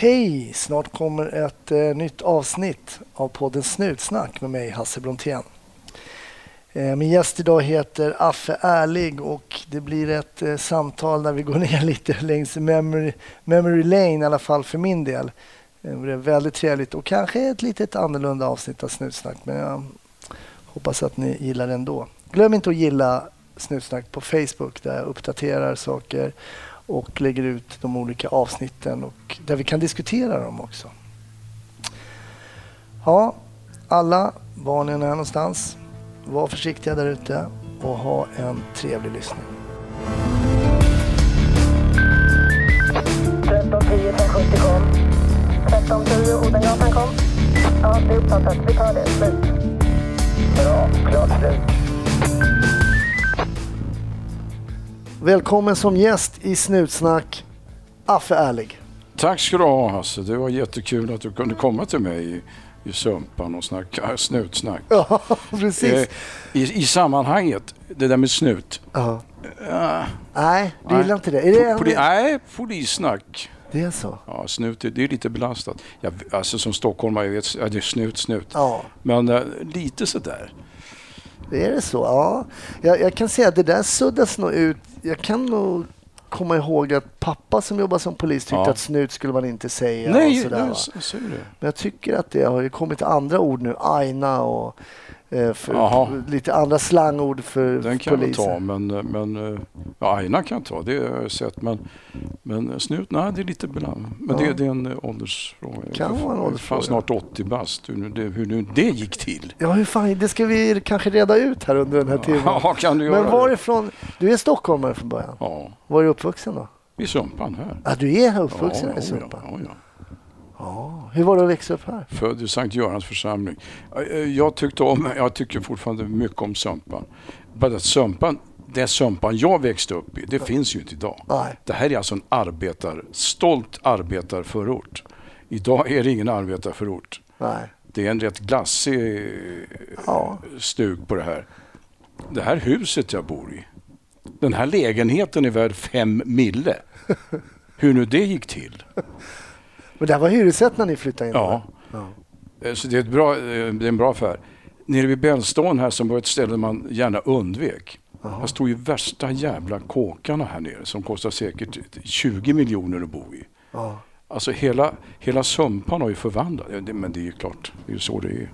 Hej! Snart kommer ett eh, nytt avsnitt av podden Snutsnack med mig, Hasse Brontén. Eh, min gäst idag heter Affe Ärlig och det blir ett eh, samtal där vi går ner lite längs memory, memory lane, i alla fall för min del. Eh, det är väldigt trevligt och kanske ett litet annorlunda avsnitt av Snutsnack, men jag hoppas att ni gillar det ändå. Glöm inte att gilla Snutsnack på Facebook där jag uppdaterar saker och lägger ut de olika avsnitten och där vi kan diskutera dem också. Ja, alla, var ni än är någonstans, var försiktiga där ute och ha en trevlig lyssning. 1310 370 kom. 1310 Odengatan kom. Ja, det är uppfattat. Vi tar det. Slut. Bra. Klart slut. Välkommen som gäst i Snutsnack, Affe Ärlig. Tack ska du ha Hasse. Det var jättekul att du kunde komma till mig i, Sumpan och snacka snutsnack. Ja, precis. Eh, i, I sammanhanget, det där med snut. Ja. Uh, Nej, du gillar inte det? Är det, poli, nej, polissnack. det är så? Ja, snut, det är lite belastat. Jag, alltså som stockholmare, jag vet, ja, det är snut, snut. Ja, Men eh, lite sådär. Är det så? Ja. Jag, jag kan säga att det där suddas nog ut. Jag kan nog komma ihåg att pappa som jobbar som polis tyckte Ja. att snut skulle man inte säga. och nej, sådär, nej så, så. Men jag tycker att det har kommit andra ord nu. Aina och eh, för, lite andra slangord för Den kan jag väl poliser. ta, men, men eh, ja, Aina kan jag ta, det har jag sett. Men, men snut, nej det är lite belam. Men Ja. det, det är en eh, åldersfråga. Kan vara en åldersfråga. snart 80 bast, hur, nu det, hur nu det gick till. Ja, hur fan, det ska vi kanske reda ut här under den här timmen. Ja, kan du göra Men varifrån? Du är stockholmare från början. Ja, Var är du uppvuxen då? i Sumpan här. Ja, du är här uppvuxen ja, i Sumpan. ja, ja. Ja. Hur var det att växa upp här? Född i Sankt Görans församling. Eh, Jag tyckte om, jag tycker fortfarande mycket om Sumpan. Bara att Sumpan, det Sumpan jag växte upp i, det finns ju inte idag. Nej. Det här är alltså en arbetar, stolt arbetarförort. Idag är det ingen arbetarförort. Nej. Det är en rätt glassig Ja. stug på det här. Det här huset jag bor i, den här lägenheten är värd fem mille. Hur nu det gick till. Men det här var hyresrätt när ni flyttade in? Ja. ja. Eh, Så det är, bra, eh, det är en bra affär. Nere vid Bellston här som var ett ställe man gärna undvek. Här stod ju värsta jävla kåkarna här nere som kostar säkert 20 miljoner att bo i. Ja. Alltså hela, hela Sumpan har ju förvandlats. Ja, Men det är ju klart, det är ju så det är.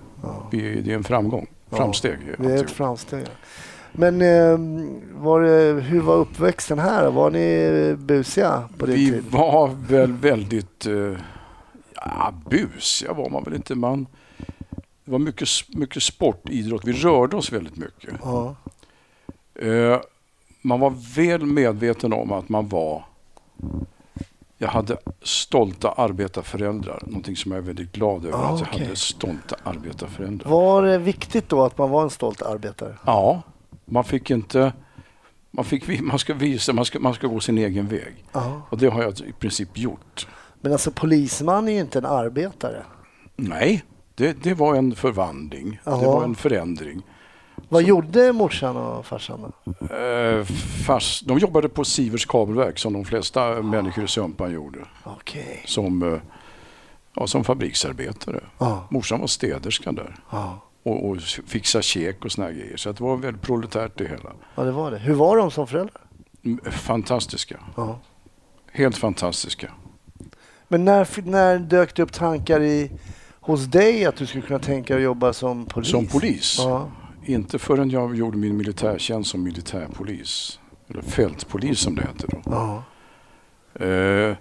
Vi, det är en framgång, framsteg. Det är ett framsteg. ja. Men eh, var det, hur var uppväxten här? Var ni busiga på din Vi tid? var väl väldigt... Eh, ja, busiga var man väl inte. Man, det var mycket, mycket sport, idrott. Vi rörde oss väldigt mycket. Ja. Eh, man var väl medveten om att man var... Jag hade stolta arbetarföräldrar. Någonting som jag är väldigt glad över. Ah, att jag okej. hade stolta arbetarföräldrar. Var det viktigt då att man var en stolt arbetare? Ja, man fick inte... Man, fick, man ska visa, man ska, man ska gå sin egen väg. Ja. Och det har jag i princip gjort. Men alltså polisman är ju inte en arbetare. Nej, det, det var en förvandling. Jaha. Det var en förändring. Vad gjorde morsan och farsan då? Eh, fast, de jobbade på Sivers kabelverk som de flesta människor i Sumpan gjorde. Okej. Som, eh, ja, som fabriksarbetare. Ja. Morsan var städerska där Ja. och, och fixa käk och såna grejer. Så det var väldigt proletärt det hela. ja, det var det. Hur var de som föräldrar? Mm, Fantastiska. Helt fantastiska. Men när, när dök det upp tankar i, hos dig att du skulle kunna tänka dig att jobba som polis? Som polis? Ja. Inte förrän jag gjorde min militärtjänst som militärpolis. Eller fältpolis som det heter då. Ja. Eh,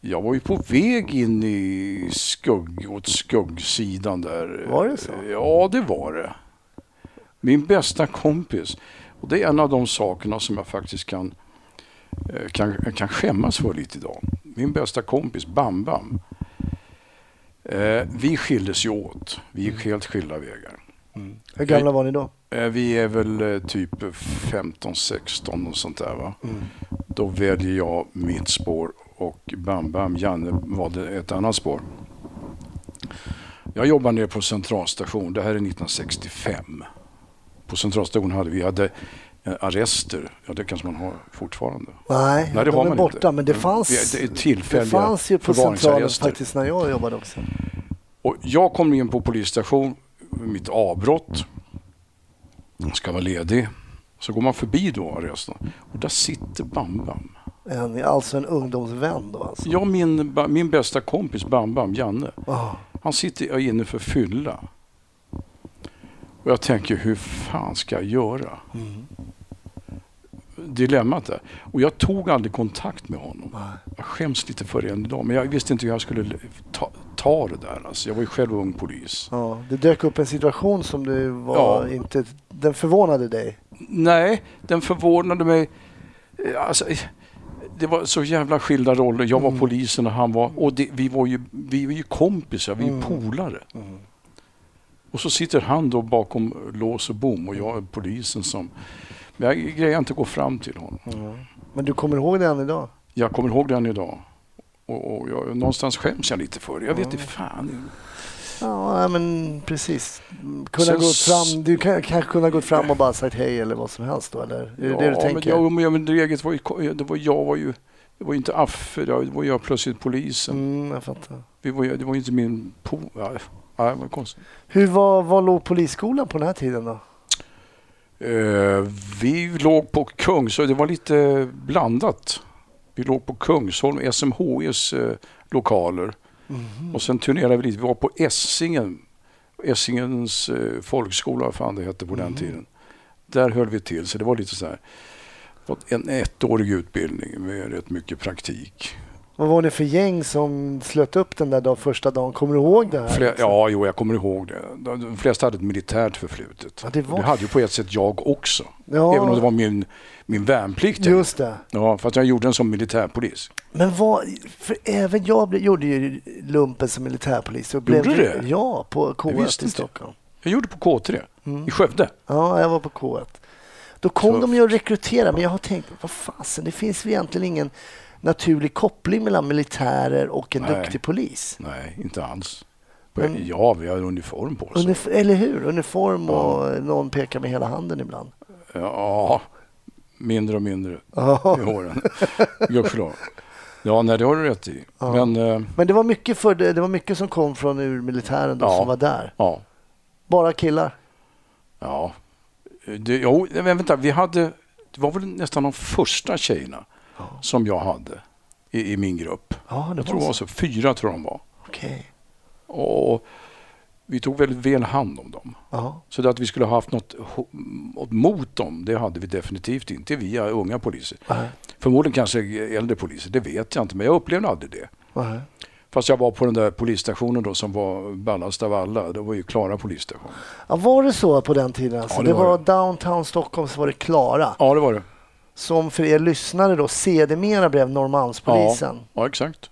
jag var ju på väg in i skugg, åt skuggsidan där. Var det så? Ja, det var det. Min bästa kompis. Och det är en av de sakerna som jag faktiskt kan, eh, kan, kan skämmas för lite idag. Min bästa kompis, Bam Bam. Eh, vi skildes ju åt. Vi gick helt skilda vägar. Hur gamla var ni då? Eh, Vi är väl eh, typ 15-16 och sånt där va. Då väljer jag mitt spår och Bam Bam, Janne valde ett annat spår. Jag jobbar nere på centralstation, det här är 1965. På centralstationen hade vi hade eh, arrester, ja det kanske man har fortfarande. Nej, Nej, det de har är man borta. inte. Men det fanns, Det är det tillfälliga fanns ju på centralen faktiskt när jag jobbade också. Och jag kom in på polisstation, mitt avbrott. Jag ska vara ledig. Så går man förbi då arresten och där sitter Bam Bam. En, alltså en ungdomsvän då alltså. Ja, min, min bästa kompis Bam Bam, Janne. Ah, Han sitter inne för fylla. Och jag tänker, hur fan ska jag göra? mm. Dilemmat där. Och jag tog aldrig kontakt med honom. Nej. Jag skäms lite för det än idag. Men jag visste inte hur jag skulle ta, ta det där. Alltså, jag var ju själv ung polis. Ja, det dök upp en situation som du var Ja. inte... Den förvånade dig. Nej, den förvånade mig. Eh, Alltså, eh, det var så jävla skilda roller. Jag var Mm. polisen och han var... Och det, vi, var ju, vi var ju kompisar, vi är Mm. polare. Och så sitter han då bakom lås och bom och jag är polisen som... Men jag grejer inte att gå fram till honom. Men du kommer ihåg det än idag? Jag kommer ihåg den idag. Och, och jag, någonstans skäms jag lite för det. Jag vet inte fan. Ja, men precis. Kunna Sen gå s- fram, du kan, kanske kunna gått fram och bara sagt hej eller vad som helst då, eller? Är det det du men, tänker? jag, men, jag- men det var ju, det var, jag var ju... Det var inte Affe, det var jag plötsligt polisen. Mm, jag fattar. Vi var, det var ju inte min po... Ja, ja, det var konstigt. Hur var, var låg polisskolan på den här tiden då? Eh, vi låg på Kungsholm, det var lite blandat. Vi låg på Kungsholm, SMHIs eh, lokaler. Mhm. Och sen turnerade vi lite. Vi var på Essingen, Essingens eh, folkskola, vad fan det hette på den Mhm. tiden. Där höll vi till, så det var lite så här. En ettårig utbildning med rätt mycket praktik. Vad var det för gäng som slöt upp den där dag, första dagen? Kommer du ihåg det här? Fler, ja, jo, jag kommer ihåg det. De flesta hade ett militärt förflutet. Ja, det var- hade ju på ett sätt jag också. Ja, Även om det var min, min värnplikt. Just det. Ja, för att jag gjorde den som militärpolis. Men vad, för även jag blev, gjorde ju lumpen som militärpolis. Och blev, Gjorde du det? Ja, på Jag K1 visste i. Stockholm. Jag gjorde på K3 Mm. i Skövde. Ja, jag var på K1. Då kom Tufft. de ju att rekrytera, men jag har tänkt, vad fasen, det finns ju egentligen ingen naturlig koppling mellan militärer och en Nej. duktig polis. Nej, inte alls. Men- Ja, vi hade uniform på oss. Unif- eller hur? Uniform och någon pekar med hela handen ibland. Ja, mindre och mindre Ja. i åren. Gudskelov. Ja, nej, det har du rätt i. Ja. Men, eh, Men det var, mycket för, det var mycket som kom från ur militären då, Ja. som var där. ja. Bara killar. Ja. Det, jo, vänta, vi hade... Det var väl nästan de första tjejerna som jag hade i, i min grupp. Ja, det Jag tror det var så. Fyra tror de var. Okej. Och vi tog väldigt väl hand om dem. Ja. Så att vi skulle ha haft något mot dem, det hade vi definitivt inte via unga poliser. Nej. Förmodligen kanske äldre poliser, det vet jag inte, men jag upplevde aldrig det. Nej. Fast jag var på den där polisstationen då som var ballast av alla. Det var ju Klara polisstation. Ja, var det så på den tiden? Alltså? Ja, det, det var var det. downtown Stockholm så var det Klara. Ja, det var det. Som för er lyssnare då sedermera blev Norrmalmspolisen. Ja, exakt.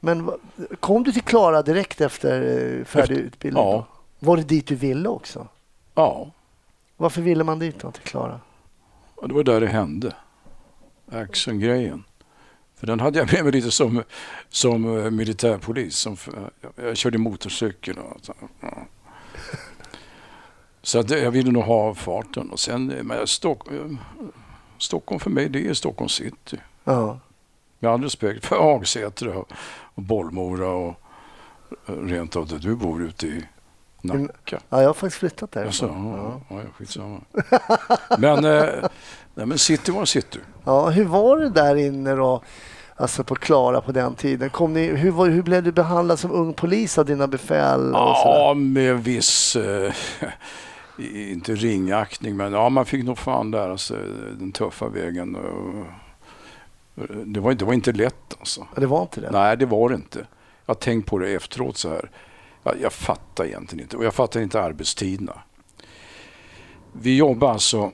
Men kom du till Klara direkt efter eh, färdig utbildning? ja. Var det dit du ville också? Ja, Varför ville man dit då, till Klara? det var där det hände. Actiongrejen. För den hade jag med mig lite som, som eh, militärpolis. Som, jag, jag körde motorcykel och så. Ja. Så att jag ville nog ha farten. Och sen, eh, men Stock, eh, Stockholm för mig, det är Stockholm city. Ja. Med all respekt för Hagsätra och, och Bollmora och eh, rent av där du bor ute i Nacka. ja, jag har faktiskt flyttat där. Alltså, ja, ja, ja, skitsamma. Men, eh, nej, men city var city. Ja, hur var det där inne då? Alltså på Klara på den tiden. Kom ni, hur, var, hur blev du behandlad som ung polis av dina befäl? Och sådär? Ja, med viss, eh, inte ringaktning, men ja, man fick nog fan lära sig den tuffa vägen. Det, var, det var inte lätt alltså. Det var inte det? Nej, det var det inte. Jag har tänkt på det efteråt så här. Jag, jag fattar egentligen inte. Och jag fattar inte arbetstiderna. Vi jobbar alltså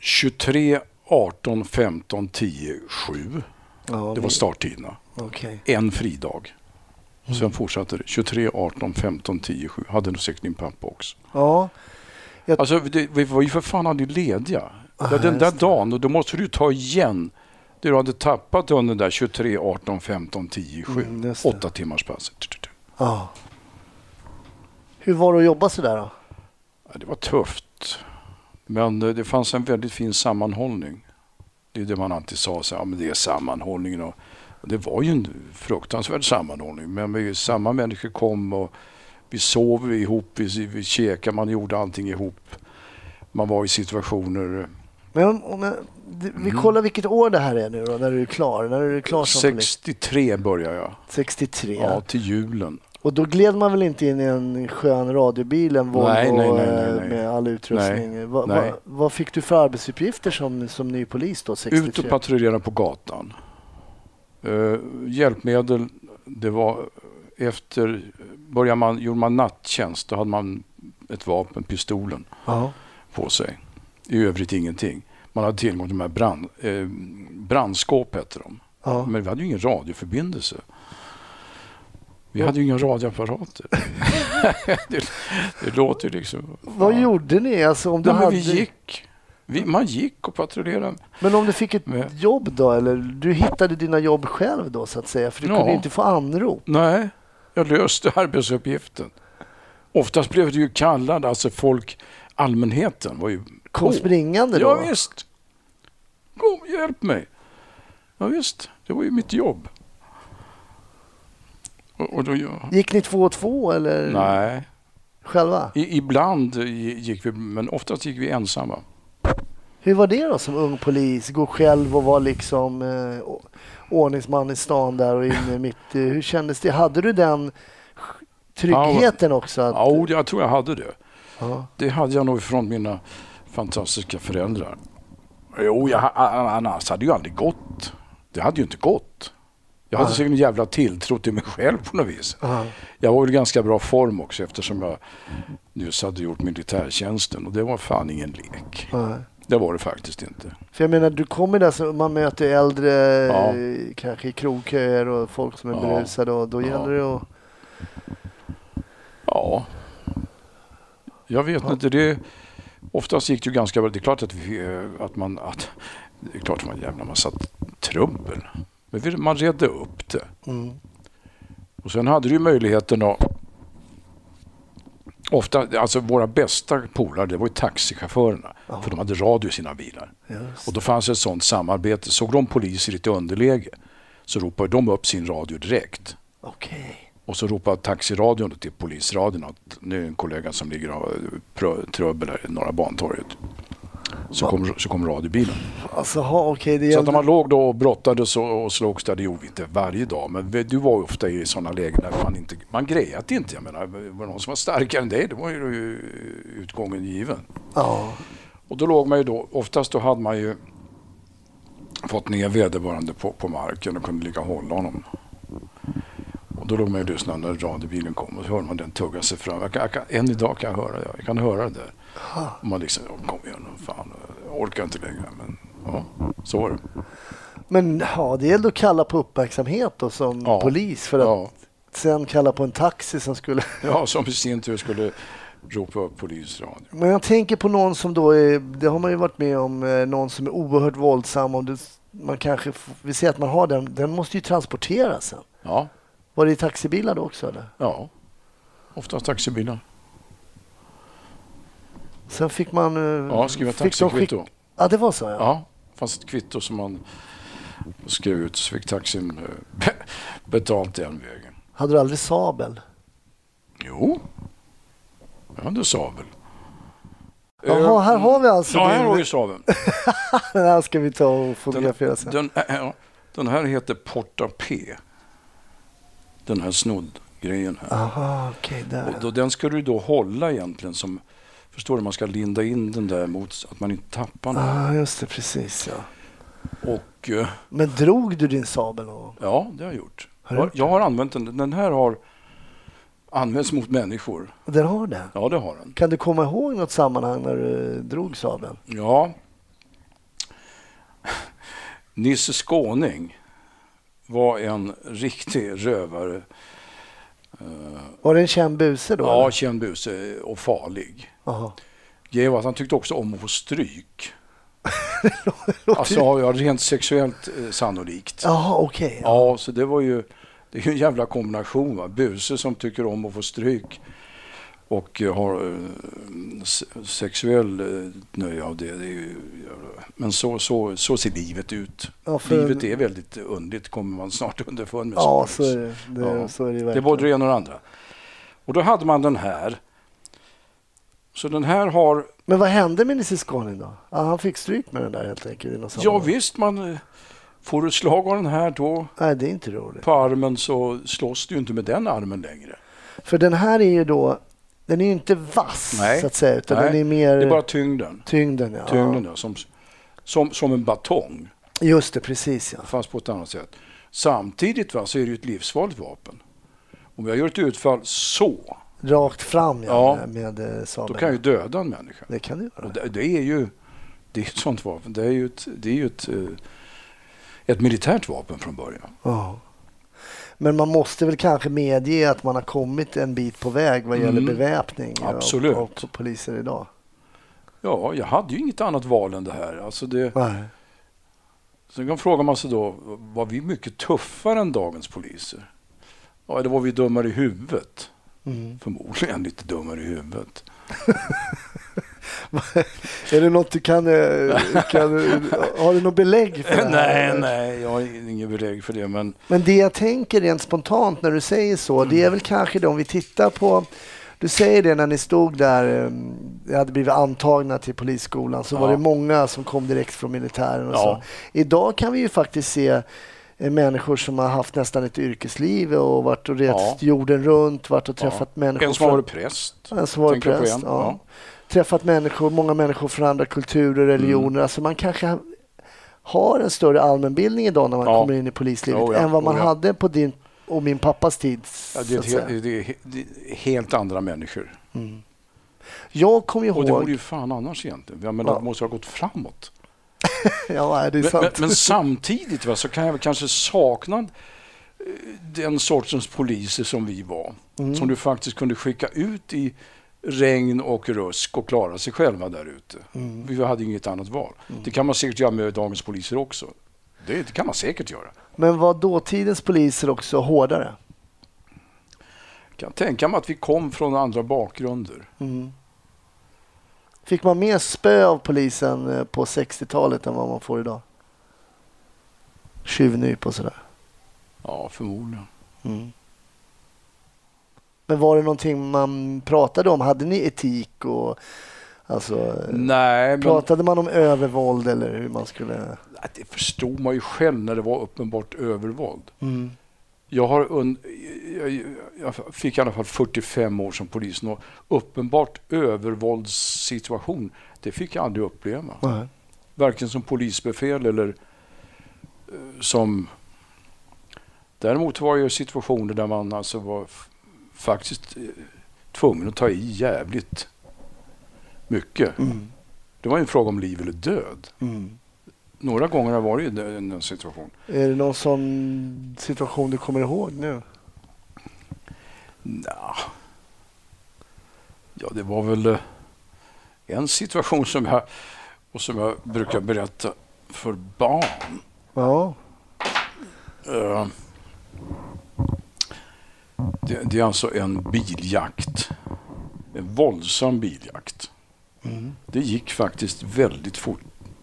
23, 18, 15, 10, 7. Ja, Det var starttiderna. Okej. En fridag. Och sen fortsatte det. 23, 18, 15, 10, 7. Hade nog säkert din pappa också. Ja, Alltså, det, vi var ju för fan aldrig lediga. Ah, den där dagen, och då måste du ta igen det du hade tappat under den där 23, 18, 15, 10, 7. Mm. Åtta timmars pass. ja. Hur var det att jobba sådär då? Ja, det var tufft. Men eh, det fanns en väldigt fin sammanhållning. Det är det man alltid sa, så, ja, men det är sammanhållningen. Och det var ju en fruktansvärd sammanhållning. Men vi, samma människor kom och vi sov ihop, vi, vi käkade, man gjorde allting ihop. Man var i situationer. Men om, om, jag- det- vi Mm. kollar vilket år det här är nu då, när du är klar. När du är klar som polis. 63 började jag. 63. Ja, till julen. Och då gled man väl inte in i en skön radiobil, en Volvo Nej, nej, nej, nej, eh, nej. med all utrustning. Va, va, nej. vad fick du för arbetsuppgifter som, som ny polis då, 63? Ut och patrullera på gatan. Uh, hjälpmedel, det var efter, började man, gjorde man nattjänst, då hade man ett vapen, pistolen, Ja. på sig. I övrigt ingenting. Man hade tillgång till de här brand, eh, brandskåp, hette de. Ja. Men vi hade ju ingen radioförbindelse. Vi hade ju inga radioapparater. det, det låter ju liksom... Vad fan. gjorde ni? Alltså, om du Nej, hade... vi gick. Vi, man gick och patrullerade. Men om du fick ett Men- jobb då, eller du hittade dina jobb själv då så att säga, för du Ja. kunde inte få anrop. Nej, jag löste arbetsuppgiften. Oftast blev du ju kallad, alltså folk, allmänheten var ju Kom på. springande då? Ja, visst. Kom, hjälp mig. Ja, visst, det var ju mitt jobb. Och, och då, ja. Gick ni två och två eller Nej, själva? I, ibland gick vi, men oftast gick vi ensamma. Hur var det då som ung polis? Gå själv och vara liksom eh, ordningsman i stan där och inne mitt i... Hur kändes det? Hade du den tryggheten också? Att, Ja, jag tror jag hade det. Ja. Det hade jag nog från mina fantastiska föräldrar. Jo, jag, annars hade ju aldrig gått. Det hade ju inte gått. Jag hade säkert en jävla tilltro till mig själv på något vis. Ja. Jag var i ganska bra form också eftersom jag nyss hade gjort militärtjänsten och det var fan ingen lek. Ja. Det var det faktiskt inte. För jag menar, du kommer där så man möter äldre, Ja. kanske i krogköer och folk som är Ja. berusade och då Ja. gäller det att... Ja, jag vet Ja. inte. Det, oftast gick det ju ganska bra. Det är klart att, vi, eh, att man... Att, det är klart att en jävla massa trubbel. Men man redde upp det. Mm. Och sen hade du ju möjligheten att... Ofta, alltså våra bästa polare, det var ju taxichaufförerna. Ja. För de hade radio i sina bilar. Just. Och då fanns ett sånt samarbete. Såg de poliser i ett underläge så ropade de upp sin radio direkt. Okej. Och så ropade taxiradion till polisradion att nu är en kollega som ligger och trubbel här i Norra Bantorget. Så kom, så kom radiobilen. Alltså, ha, okej, det Så att gällde... när man låg då och brottades och, och slogs där, det gjorde vi inte varje dag. Men du var ofta i sådana lägen där man inte, man grejade inte. Jag menar, var det någon som var starkare än dig, då var ju utgången given. Ja. Och då låg man ju då, oftast då hade man ju fått ner vederbörande på, på marken och kunde ligga och hålla honom. Och då låg man ju och lyssnade när radiobilen kom och så hörde man den tugga sig fram. Jag kan, jag kan, än idag kan jag höra det. Jag kan höra det där. Och man liksom, kom igen nu, fan, jag orkar inte längre. Men ja, så var det. Men ja, det gällde att kalla på uppmärksamhet då som Ja. polis för att Ja, sen kalla på en taxi som skulle... ja, som i sin tur skulle ropa upp polisradio. Men jag tänker på någon som då är, det har man ju varit med om, eh, någon som är oerhört våldsam. Om det, man kanske, vi ser att man har den, den måste ju transporteras sen. Ja, Var det i taxibilar då också eller? ja. Oftast taxibilar. Sen fick man... eh, Ja, skriva de skick- taxikvitto. Ja, det var så ja. Ja, fanns ett kvitto som man skrev ut så fick taxin eh, be- betalt den vägen. Hade du aldrig sabel? Jo, jag hade sabel. Jaha, här har vi alltså Ja, här har vi sabeln. Den här ska vi ta och Den, fotografera sen. den, ja, den här heter Porta P. Den här snoddgrejen här. Aha, okej, där. Och då, den ska du då hålla egentligen som, förstår du, man ska linda in den där mot så att man inte tappar den. Ah, just det, precis ja. Och eh, Men drog du din sabel någon gång? ja, det har jag gjort. Har du Jag, gjort jag har använt den. Den här har använts mot människor. Den har det? Ja, det har den. Kan du komma ihåg något sammanhang när du drog sabeln? Ja. Nisse Skåning var en riktig rövare. Var det en känd buse då? Ja, eller? känd buse och farlig. Var att han tyckte också om att få stryk. alltså, ja, rent sexuellt eh, sannolikt. Jaha, okej. ja. Ja, så det var ju det är ju en jävla kombination. Va? Buse som tycker om att få stryk och eh, har eh, se- sexuell eh, nöje av det. det är ju, men så, så, så ser livet ut. Ja, Livet är väldigt underligt, kommer man snart underfund med. Ja, så är det. det, Ja. så är det, Det är både det ena och det andra. Och då hade man den här. Så den här har, Men vad hände med Nisse Skanin då? Ja, han fick stryk med den där helt enkelt. ja visst man får du slag av den här då Nej, det är inte roligt. på armen så slåss du inte med den armen längre. För den här är ju då, den är ju inte vass Nej. så att säga, utan Nej, den är mer Det är bara tyngden. tyngden. Ja. Tyngden där, som, som, som en batong, Just det, precis ja. fast på ett annat sätt. Samtidigt va, så är det ju ett livsfarligt vapen. Om jag gör ett utfall så, Rakt fram ja, Ja. med, med eh, sabeln. då kan jag ju döda en människa. Det kan du göra. Och det, det är ju det är ett sånt vapen. Det är ju ett, det är ju ett, eh, ett militärt vapen från början. Ja. Men man måste väl kanske medge att man har kommit en bit på väg vad gäller Mm. beväpning av- Absolut. av poliser idag. Ja, jag hade ju inget annat val än det här. Alltså det, Nej. sen kan fråga man sig då, var vi mycket tuffare än dagens poliser? Ja, eller var vi dummare i huvudet? Mm. Förmodligen lite dummare i huvudet. Är det något du kan, eh, kan har du något belägg för det här? nej, nej, jag har inget belägg för det. Men Men det jag tänker rent spontant när du säger så, det är väl kanske det om vi tittar på du säger det när ni stod där, eh, jag hade blivit antagna till polisskolan, så Ja. var det många som kom direkt från militären och Ja. så. Idag kan vi ju faktiskt se eh, människor som har haft nästan ett yrkesliv och varit och rest Ja. jorden runt, varit och träffat människor. en som har varit präst. en som varit präst. Ja. Träffat människor, många människor från andra kulturer, religioner. Mm. Alltså man kanske har en större allmänbildning idag när man Ja. kommer in i polislivet Jo, ja. än vad man Jo, ja. hade på din och min pappas tid. Ja, det, är att ett, säga. he- det, är, helt andra människor. Mm. Jag kommer Och det ihåg... vore ju fan annars egentligen. Jag menar, det måste ha gått framåt. ja, det är Men, sant. men, men samtidigt va, så kan jag kanske sakna eh, den sortens poliser som vi var. Mm. Som du faktiskt kunde skicka ut i regn och rusk och klara sig själva där ute. Mm. Vi hade inget annat val. Det kan man säkert göra med dagens poliser också. Det, det kan man säkert göra. Men var dåtidens poliser också hårdare? Jag kan tänka mig att vi kom från andra bakgrunder. Mm. Fick man mer spö av polisen eh, på 60-talet än vad man får idag? Tjuvnyp och sådär. Ja, förmodligen. Mm. Men var det någonting man pratade om? Hade ni etik och alltså, Nej, men pratade man om övervåld eller hur man skulle? Det förstod man ju själv när det var uppenbart övervåld. Mm. Jag, har un- jag, jag fick i alla fall 45 år som polis. Och uppenbart övervåldssituation, det fick jag aldrig uppleva. Nej. Varken som polisbefäl eller eh, som... Däremot var det situationer där man alltså var faktiskt eh, tvungen att ta i jävligt mycket. Mm. Det var ju en fråga om liv eller död. Mm. Några gånger har det varit en, en, situation. Är det någon sån situation du kommer ihåg nu? Nja. Ja, det var väl eh, en situation som jag, och som jag brukar berätta för barn. Ja. Eh, Det, det är alltså en biljakt. En våldsam biljakt. Mm. Det gick faktiskt väldigt fort.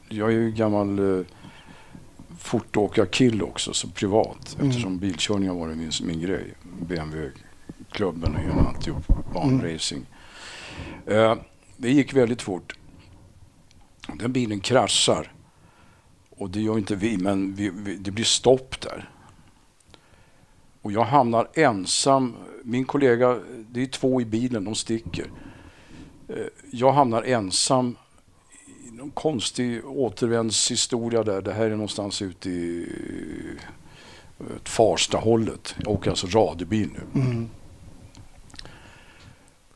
Jag är ju gammal eh, fortåkarkille också, så privat. Mm. Eftersom bilkörning har varit min, min grej. BMW-klubben och hela alltihop. Banracing. Eh, det gick väldigt fort. Den bilen kraschar. Och det gör inte vi, men vi, vi, det blir stopp där. Och jag hamnar ensam. Min kollega, det är två i bilen, de sticker. Eh, Jag hamnar ensam i någon konstig återvändshistoria där. Det här är någonstans ute i eh, Farsta-hållet. Jag åker alltså radiobil nu. Mm.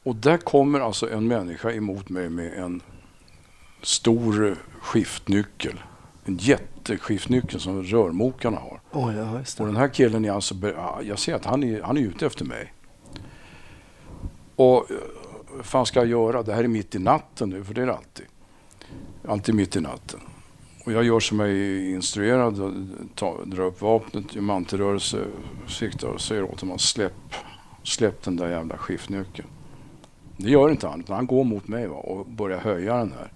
Och där kommer alltså en människa emot mig med en stor skiftnyckel. En jätteskiftnyckel som rörmokarna har. Oj, ja, Och den här killen är alltså, jag ser att han är, han är ute efter mig. Och eh, vad fan ska jag göra? Det här är mitt i natten nu, för det är det alltid. Alltid mitt i natten. Och jag gör som jag är instruerad, och tar, drar upp vapnet, gör mantelrörelse, siktar och säger åt honom att släpp, släpp den där jävla skiftnyckeln. Det gör inte han, utan han går mot mig va, och börjar höja den här.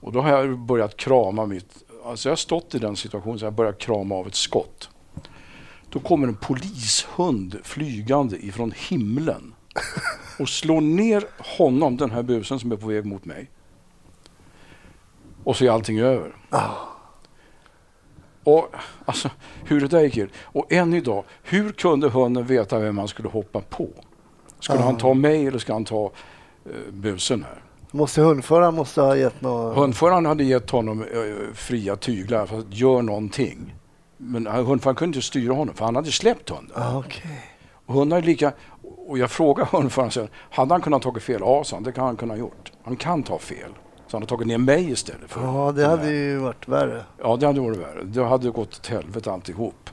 Och då har jag börjat krama mitt... Alltså jag har stått i den situationen så jag börjar krama av ett skott. Då kommer en polishund flygande ifrån himlen och slår ner honom, den här busen som är på väg mot mig. Och så är allting över. Och alltså, hur det där gick till. Och än idag, hur kunde hunden veta vem han skulle hoppa på? Skulle han ta mig eller ska han ta uh, busen här? Måste hundföraren måste ha gett något... Hundföraren hade gett honom uh, fria tyglar för att göra någonting. Men uh, hundföraren kunde inte styra honom för han hade släppt hunden. Ah, okay. Och hundar är lika... Och jag frågade hundföraren sen, hade han kunnat ta fel? Ja, han, det kan han kunna ha gjort. Han kan ta fel. Så han har tagit ner mig istället för... Ja, det hade ju varit värre. Ja, det hade varit värre. Det hade gått åt helvete alltihop.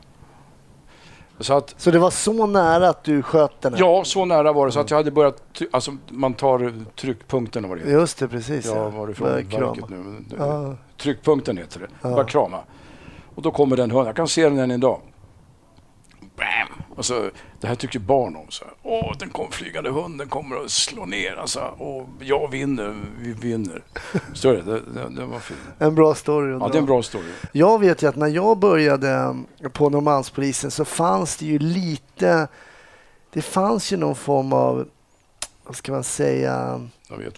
Så, att, så det var så nära att du sköt den? Här. Ja, så nära var det. Så att jag hade börjat... Alltså, man tar tryckpunkten vad det heter. Just det, precis. Ja, var det från verket nu? Ja. Tryckpunkten heter det. Ja. Bara krama. Och då kommer den hunden. Jag kan se den än idag. Bam! Alltså, det här tycker barn om. Så här. Åh, den kom flygande hunden kommer att slå ner. Alltså, och jag vinner, vi vinner. Så det, det, det var fint. En bra story. Ja, det är en bra story. Jag vet ju att när jag började på Norrmalmspolisen så fanns det ju lite... Det fanns ju någon form av, vad ska man säga,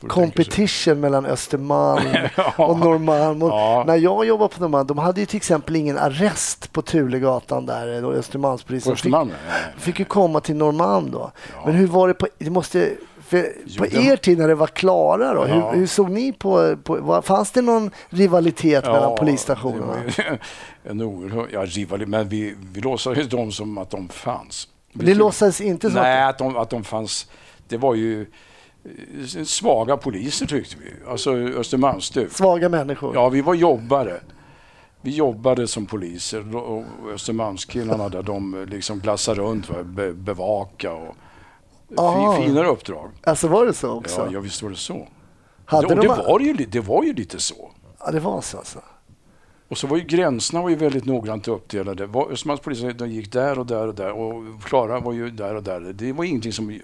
competition mellan Östermalm ja. och Norrmalm. Och ja. När jag jobbade på Norrmalm, de hade ju till exempel ingen arrest på Tulegatan där, Östermalmspolisen. Östermalm, fick, ja, fick ju komma till Norrmalm då. Men hur var det på, det måste, på er tid när det var Klara då, hur, hur, såg ni på, på var, fanns det någon rivalitet mellan polisstationerna? en oerhörd, ja, rivalitet, men vi, vi låtsades dem som att de fanns. Det låtsades inte så? Nej, att de, att de fanns. Det var ju svaga poliser tyckte vi. Alltså Östermalmsstug. Svaga människor? Ja, vi var jobbare. Vi jobbade som poliser och Östermalmskillarna där de liksom glassade runt be bevaka och ah. finare uppdrag. Alltså var det så också? Ja, ja visst var det så. Hade det, de... det, var ju, det var ju lite så. Ja, det var så alltså. Och så var ju gränserna var ju väldigt noggrant uppdelade. Östermalmspolisen gick där och där och där och Klara var ju där och där. Det var ingenting som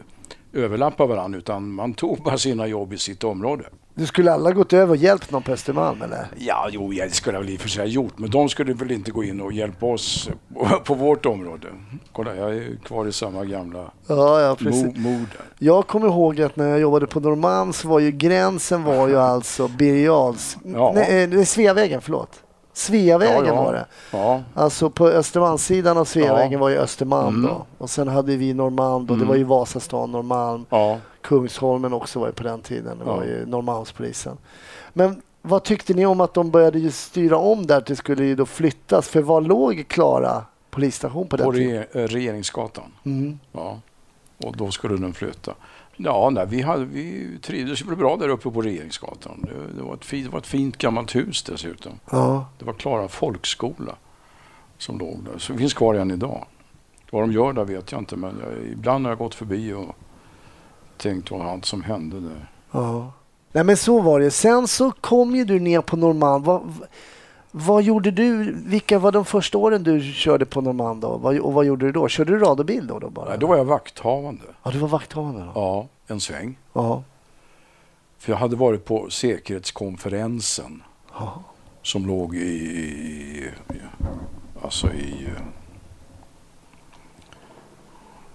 överlappa varandra utan man tog bara sina jobb i sitt område. Du skulle alla gått över och hjälpt någon på Östermalm eller? Ja, jo, det skulle jag väl i och för sig ha gjort. Men de skulle väl inte gå in och hjälpa oss på vårt område. Kolla, jag är kvar i samma gamla ja, ja, precis. mod. Jag kommer ihåg att när jag jobbade på Norrmalm så var ju gränsen var ju alltså Birger ja. nej, eh, Sveavägen, förlåt. Sveavägen ja, ja. var det. Ja. Alltså på Östermalmssidan av Sveavägen var ju Östermalm mm. då. Och sen hade vi Norrmalm då. Mm. Det var ju Vasastan, Norrmalm. Kungsholmen också var ju på den tiden. Det var ju Norrmalmspolisen. Men vad tyckte ni om att de började styra om där? Det skulle ju då flyttas. För var låg Klara polisstation på den på tiden? På Regeringsgatan. Mm. Ja. Och då skulle den flytta. Ja, nej, vi, hade, vi trivdes bra där uppe på Regeringsgatan. Det, det, var ett fint, det var ett fint gammalt hus dessutom. Ja. Det var Klara folkskola som låg där. Så det finns kvar än idag. Vad de gör där vet jag inte, men jag, ibland har jag gått förbi och tänkt vad allt som hände där. Ja. Nej, men så var det. Sen så kom ju du ner på Norrmalm. Vad, gjorde du? Vilka var de första åren du körde på Norrmalm då? Och vad gjorde du då? Körde du radiobil då, då bara? Nej, då var jag vakthavande. Ja, du var vakthavande då? Ja, en sväng. Ja. För jag hade varit på säkerhetskonferensen ja. som låg i, i, alltså i eh,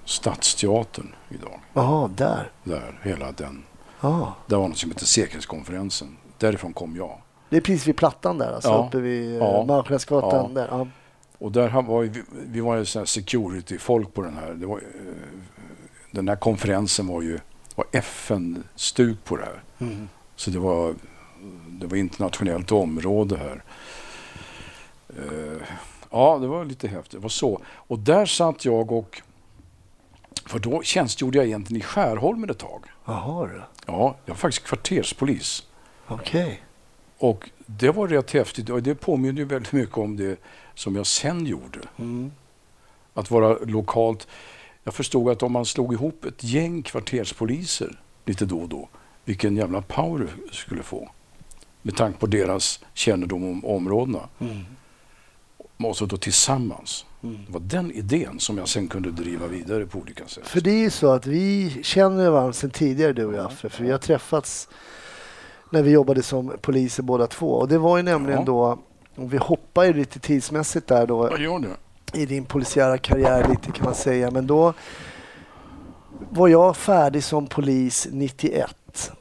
Stadsteatern idag. Jaha, där? Där, hela den. Ja. Det var något som hette säkerhetskonferensen. Därifrån kom jag. Det är precis vid Plattan där, alltså ja. uppe vid eh, ja. Malmskillnadsgatan. Ja. Där. Ja. Och där var vi, vi var ju security-folk på den här. Var, eh, den här konferensen var ju var FN-stuk på det här. Mm. Så det var, det var internationellt område här. Uh, ja, det var lite häftigt. Det var så. Och där satt jag och... För då tjänstgjorde jag egentligen i Skärholmen ett tag. Jaha du. Ja, jag var faktiskt kvarterspolis. Okej. Okay. Och det var rätt häftigt och det påminner ju väldigt mycket om det som jag sen gjorde. Mm. Att vara lokalt. Jag förstod att om man slog ihop ett gäng kvarterspoliser lite då och då, vilken jävla power du skulle få. Med tanke på deras kännedom om områdena. Mm. Och så då tillsammans Det var den idén som jag sen kunde driva vidare på olika sätt. För det är ju så att vi känner varandra sedan tidigare du och jag, för vi har träffats när vi jobbade som poliser båda två. Och det var ju nämligen Ja. då, om vi hoppar ju lite tidsmässigt där då Vad gör du? i din polisiära karriär lite kan man säga, men då var jag färdig som polis 91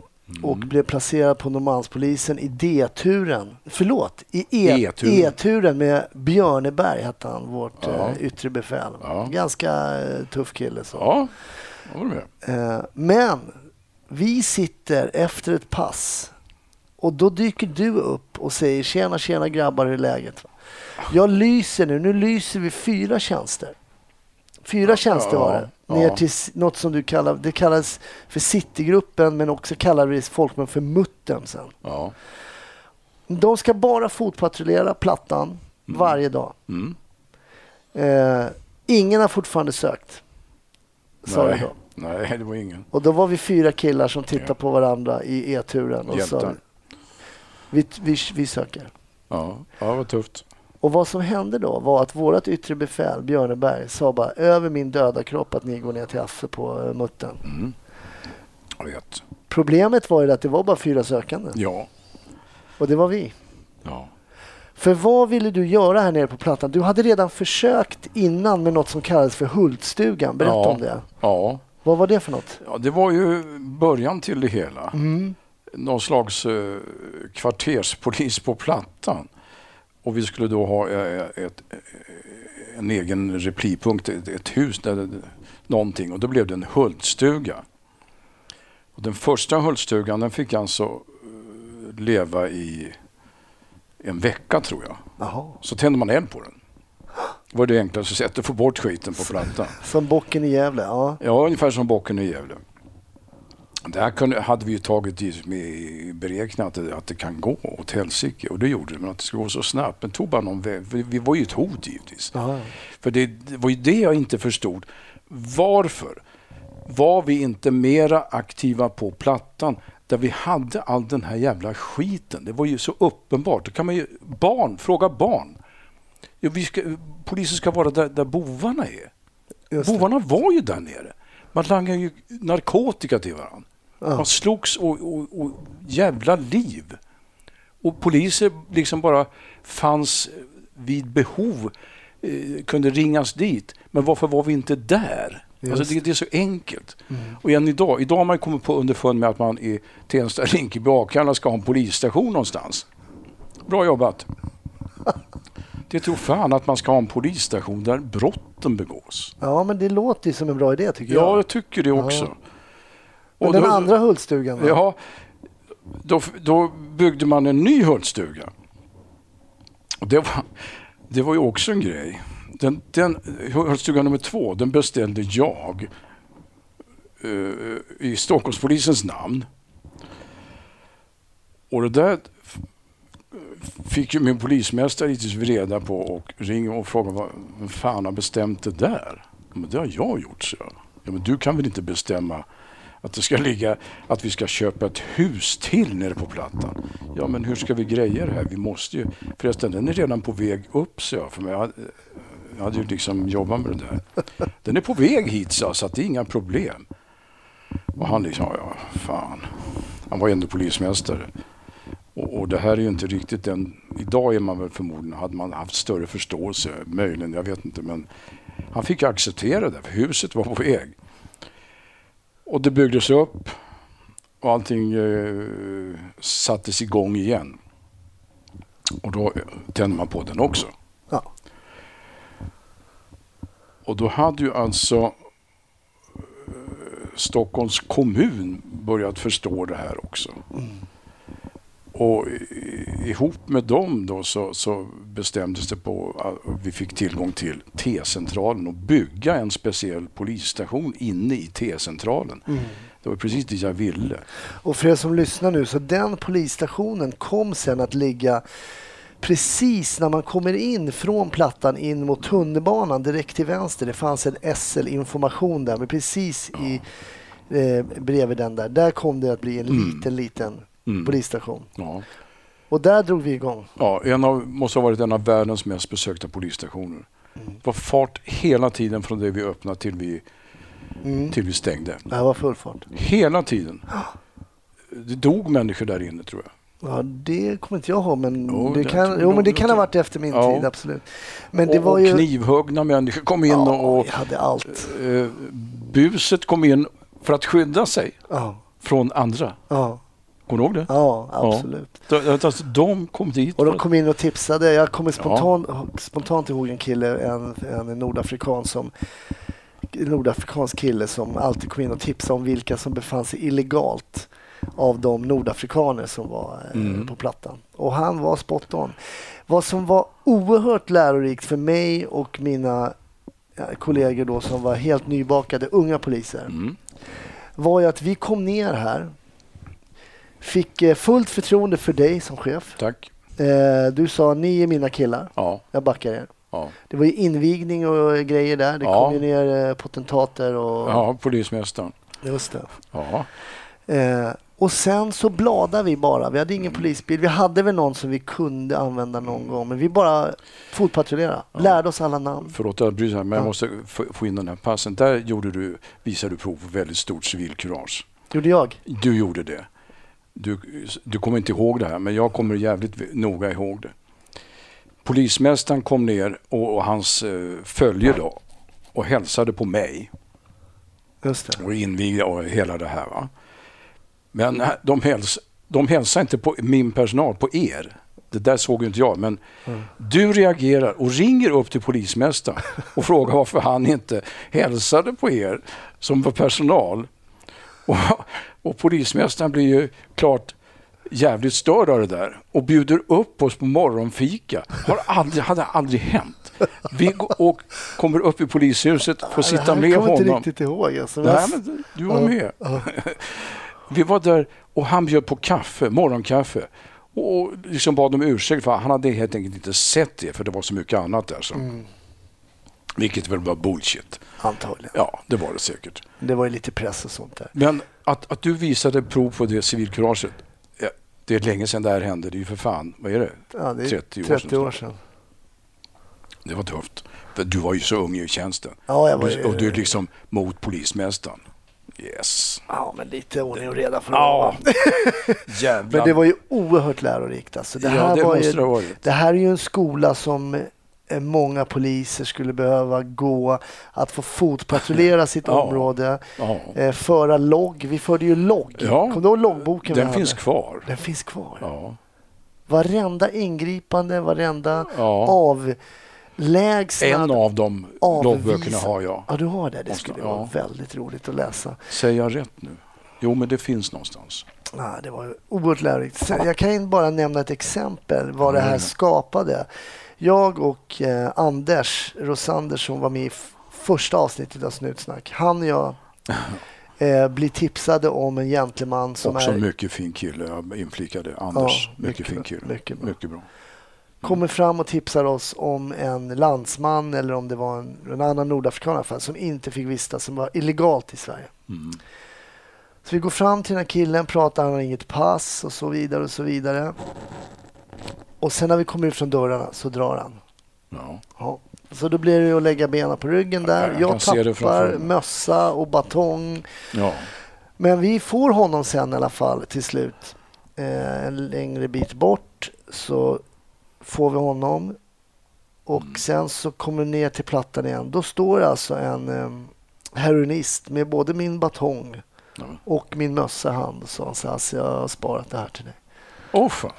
och blev placerad på Norrmalmspolisen i D-turen. Förlåt, i E- E-turen. E-turen med Björneberg hette han, vårt Ja. eh, yttre befäl. Ja. Ganska eh, tuff kille. Så. Ja, var med. Eh, men vi sitter efter ett pass och då dyker du upp och säger tjena, tjena grabbar, hur är läget? Jag lyser nu, nu lyser vi fyra tjänster. Fyra tjänster var det. Ner till något som du kallar, det kallas för Citygruppen men också kallar vi folkmun för Muttern sen. Ja. De ska bara fotpatrullera Plattan varje dag. Mm. Eh, ingen har fortfarande sökt. Sa Nej. då. Nej, det var ingen. Och då var vi fyra killar som tittade Ja. på varandra i E-turen och Hjältar. Vi, vi, vi söker. Ja, ja var tufft. Och vad som hände då var att vårt yttre befäl, Björneberg, sa bara över min döda kropp att ni går ner till Affe på uh, muttern. Mm. Jag vet. Problemet var ju att det var bara fyra sökande Ja. och det var vi. Ja. För vad ville du göra här nere på Plattan? Du hade redan försökt innan med något som kallades för Hultstugan. Berätta Ja. om det. Ja. Vad var det för något? ja, det var ju början till det hela. Mm. Någon slags eh, kvarterspolis på Plattan. Och vi skulle då ha eh, ett, eh, en egen replipunkt, ett, ett hus, där, någonting. Och då blev det en Hultstuga. Och den första Hultstugan den fick alltså leva i en vecka tror jag. Jaha. Så tände man eld på den. Det var det enklaste sättet att få bort skiten på plattan. Som bocken i Gävle? Ja. Ja, ungefär som bocken i Gävle. Det här kunde, hade vi ju tagit med i beräkning att det, kan gå åt helsike och det gjorde det, men att det skulle gå så snabbt. Men tog bara någon väg. Vi var ju ett hot givetvis. Jaha. För det, det var ju det jag inte förstod. Varför var vi inte mera aktiva på plattan där vi hade all den här jävla skiten? Det var ju så uppenbart. Då kan man ju, barn, fråga barn. Ja, ska, polisen ska vara där, där bovarna är. Just det. Bovarna var ju där nere. Man langade ju narkotika till varandra. Ja. Man slogs och, och, och jävla liv. Och poliser liksom bara fanns vid behov, eh, kunde ringas dit. Men varför var vi inte där? Alltså det, det är så enkelt. Och än idag, idag har man kommit på underfund med att man i Tensta, Rinkeby, Akalla ska ha en polisstation någonstans. Bra jobbat. Det tror fan att man ska ha en polisstation där brotten begås. Ja, men det låter ju som en bra idé tycker Ja, jag. jag tycker det också. Men Och den då- andra Hultstugan då? Ja, då, då byggde man en ny Hultstuga. Och det, var, det var ju också en grej. Den, den, Hultstuga nummer två, den beställde jag eh, i Stockholmspolisens namn. Och det där fick ju min polismästare hittills reda på och ringde och frågade vad, vem fan har bestämt det där? Men det har jag gjort, så. Ja, men du kan väl inte bestämma att det ska ligga, att vi ska köpa ett hus till nere på Plattan. Ja, men hur ska vi greja det här? Vi måste ju... Förresten, den är redan på väg upp, så jag. För mig. Jag, hade, jag hade ju liksom jobbat med det där. Den är på väg hit, så, jag, så att det är inga problem. Och han liksom, ja, ja, fan. Han var ju ändå polismästare. Och, och det här är ju inte riktigt den... Idag är man väl förmodligen, hade man haft större förståelse, möjligen, jag vet inte. Men han fick acceptera det, för huset var på väg. Och det byggdes upp och allting eh, sattes igång igen. Och då eh, tände man på den också. Ja. Och då hade ju alltså eh, Stockholms kommun börjat förstå det här också. Och ihop med dem då så, så bestämdes det på att vi fick tillgång till T-centralen och bygga en speciell polisstation inne i T-centralen. Det var precis det jag ville. Och för er som lyssnar nu, så den polisstationen kom sen att ligga precis när man kommer in från Plattan in mot tunnelbanan direkt till vänster. Det fanns en SL-information där, men precis i, eh, bredvid den där, där kom det att bli en liten, liten Mm. polisstation. Ja. Och där drog vi igång. Ja, en av, måste ha varit en av världens mest besökta polisstationer. Det var fart hela tiden från det vi öppnade till vi, Mm. till vi stängde. Det var full fart. Hela tiden. Det dog människor där inne tror jag. Ja, det kommer inte jag ihåg, men Jo, det kan, jo, men det kan ha varit efter min Ja. tid, absolut. Men det och, var och ju... knivhuggna människor kom in Ja, och, jag hade allt. eh, buset kom in för att skydda sig Ja, från andra. ja, Kommer du ihåg det? ja absolut. De, alltså, de kom dit. Och de kom in och tipsade. Jag kommer spontant, spontant ihåg en kille, en, en nordafrikan som en nordafrikansk kille som alltid kom in och tipsade om vilka som befann sig illegalt av de nordafrikaner som var eh, Mm. på plattan. Och han var spot on. Vad som var oerhört lärorikt för mig och mina kollegor då som var helt nybakade unga poliser Mm. var ju att vi kom ner här, fick eh, fullt förtroende för dig som chef. Tack. Eh, du sa ni är mina killar, Ja, jag backar er. ja. Det var ju invigning och grejer där. Det Ja. kom ju ner eh, potentater och... ja polismästaren. Just det. Ja. Eh, och sen så bladade vi bara. Vi hade ingen Mm. polisbil. Vi hade väl någon som vi kunde använda någon gång. Men vi bara fotpatrullerade. Lärde oss alla namn. Förlåt att här, men jag Ja. måste få få in den här passen. Där gjorde du, visade du prov på väldigt stort civilkurage. Gjorde jag? Du gjorde det. Du, du kommer inte ihåg det här, men jag kommer jävligt noga ihåg det. Polismästaren kom ner och, och hans eh, följe då och hälsade på mig Just det. och invigde och hela det här. Va? Men eh, de, häls, de hälsade inte på min personal, på er. Det där såg ju inte jag, men du reagerar och ringer upp till polismästaren och frågar varför han inte hälsade på er som var personal. Och, och polismästaren blir ju klart jävligt störd av det där och bjuder upp oss på morgonfika. Har aldrig, hade aldrig hänt. Vi och kommer upp i polishuset, får Det sitta med kommer jag honom. inte riktigt ihåg. Alltså. Nej, men du var med. Vi var där och han bjöd på kaffe, morgonkaffe. Och liksom bad om ursäkt för han hade helt enkelt inte sett det för det var så mycket annat där. Så. Mm. Vilket väl var bullshit. Antagligen. Ja, det var det säkert. Det var ju lite press och sånt där. Men att, att du visade prov på det civilkuraget. Ja, det är länge sedan det här hände. Det är ju för fan, vad är det? Ja, det är 30 år 30 sedan. år sedan. Det var tufft. För du var ju så ung i tjänsten. Ja, jag var ju- Och du är liksom mot polismästaren. Yes. Ja, men lite ordning och reda för Ja, ja. jävlar. Men det var ju oerhört lärorikt. Alltså, det, Ja, här det var ju, det det här är ju en skola som många poliser skulle behöva gå. Att få fotpatrullera sitt Ja. område, Ja. eh, föra logg. Vi förde ju logg. Ja. Kommer du ihåg loggboken? Den finns kvar. Den finns kvar. Ja. Varenda ingripande, varenda Ja. avlägsnad. En av de avvisa- loggböckerna har jag. Ja, du har det. Det skulle vara väldigt roligt att läsa. Säger jag rätt nu? Jo, men det finns någonstans. Ja, det var oerhört lärorikt. Jag kan bara nämna ett exempel vad det här Mm. skapade. Jag och eh, Anders Rosander som var med i första avsnittet av Snutsnack, han och jag eh, blir tipsade om en gentleman som Också är, mycket fin kille. Jag inflikade Anders. Ja, mycket, mycket fin kille. mycket bra. Mycket bra. kommer fram och tipsar oss om en landsman eller om det var en, en annan nordafrikan i alla fall, som inte fick vistas, som var illegalt i Sverige. Mm. Så vi går fram till den här killen, pratar, han har inget pass och så vidare och så vidare. Och sen när vi kommer ut från dörrarna så drar han. Ja. Ja. Så då blir det att lägga benen på ryggen där. Ja, jag Jag, tappar mössa och batong. ja. Men vi får honom sen i alla fall till slut. Eh, en längre bit bort så får vi honom. Och Mm. sen så kommer vi ner till plattan igen. Då står alltså en eh, heroinist med både min batong Ja. och min mössa i hand. Och sa han så här, "Alltså, jag har sparat det här till dig. Åh fan.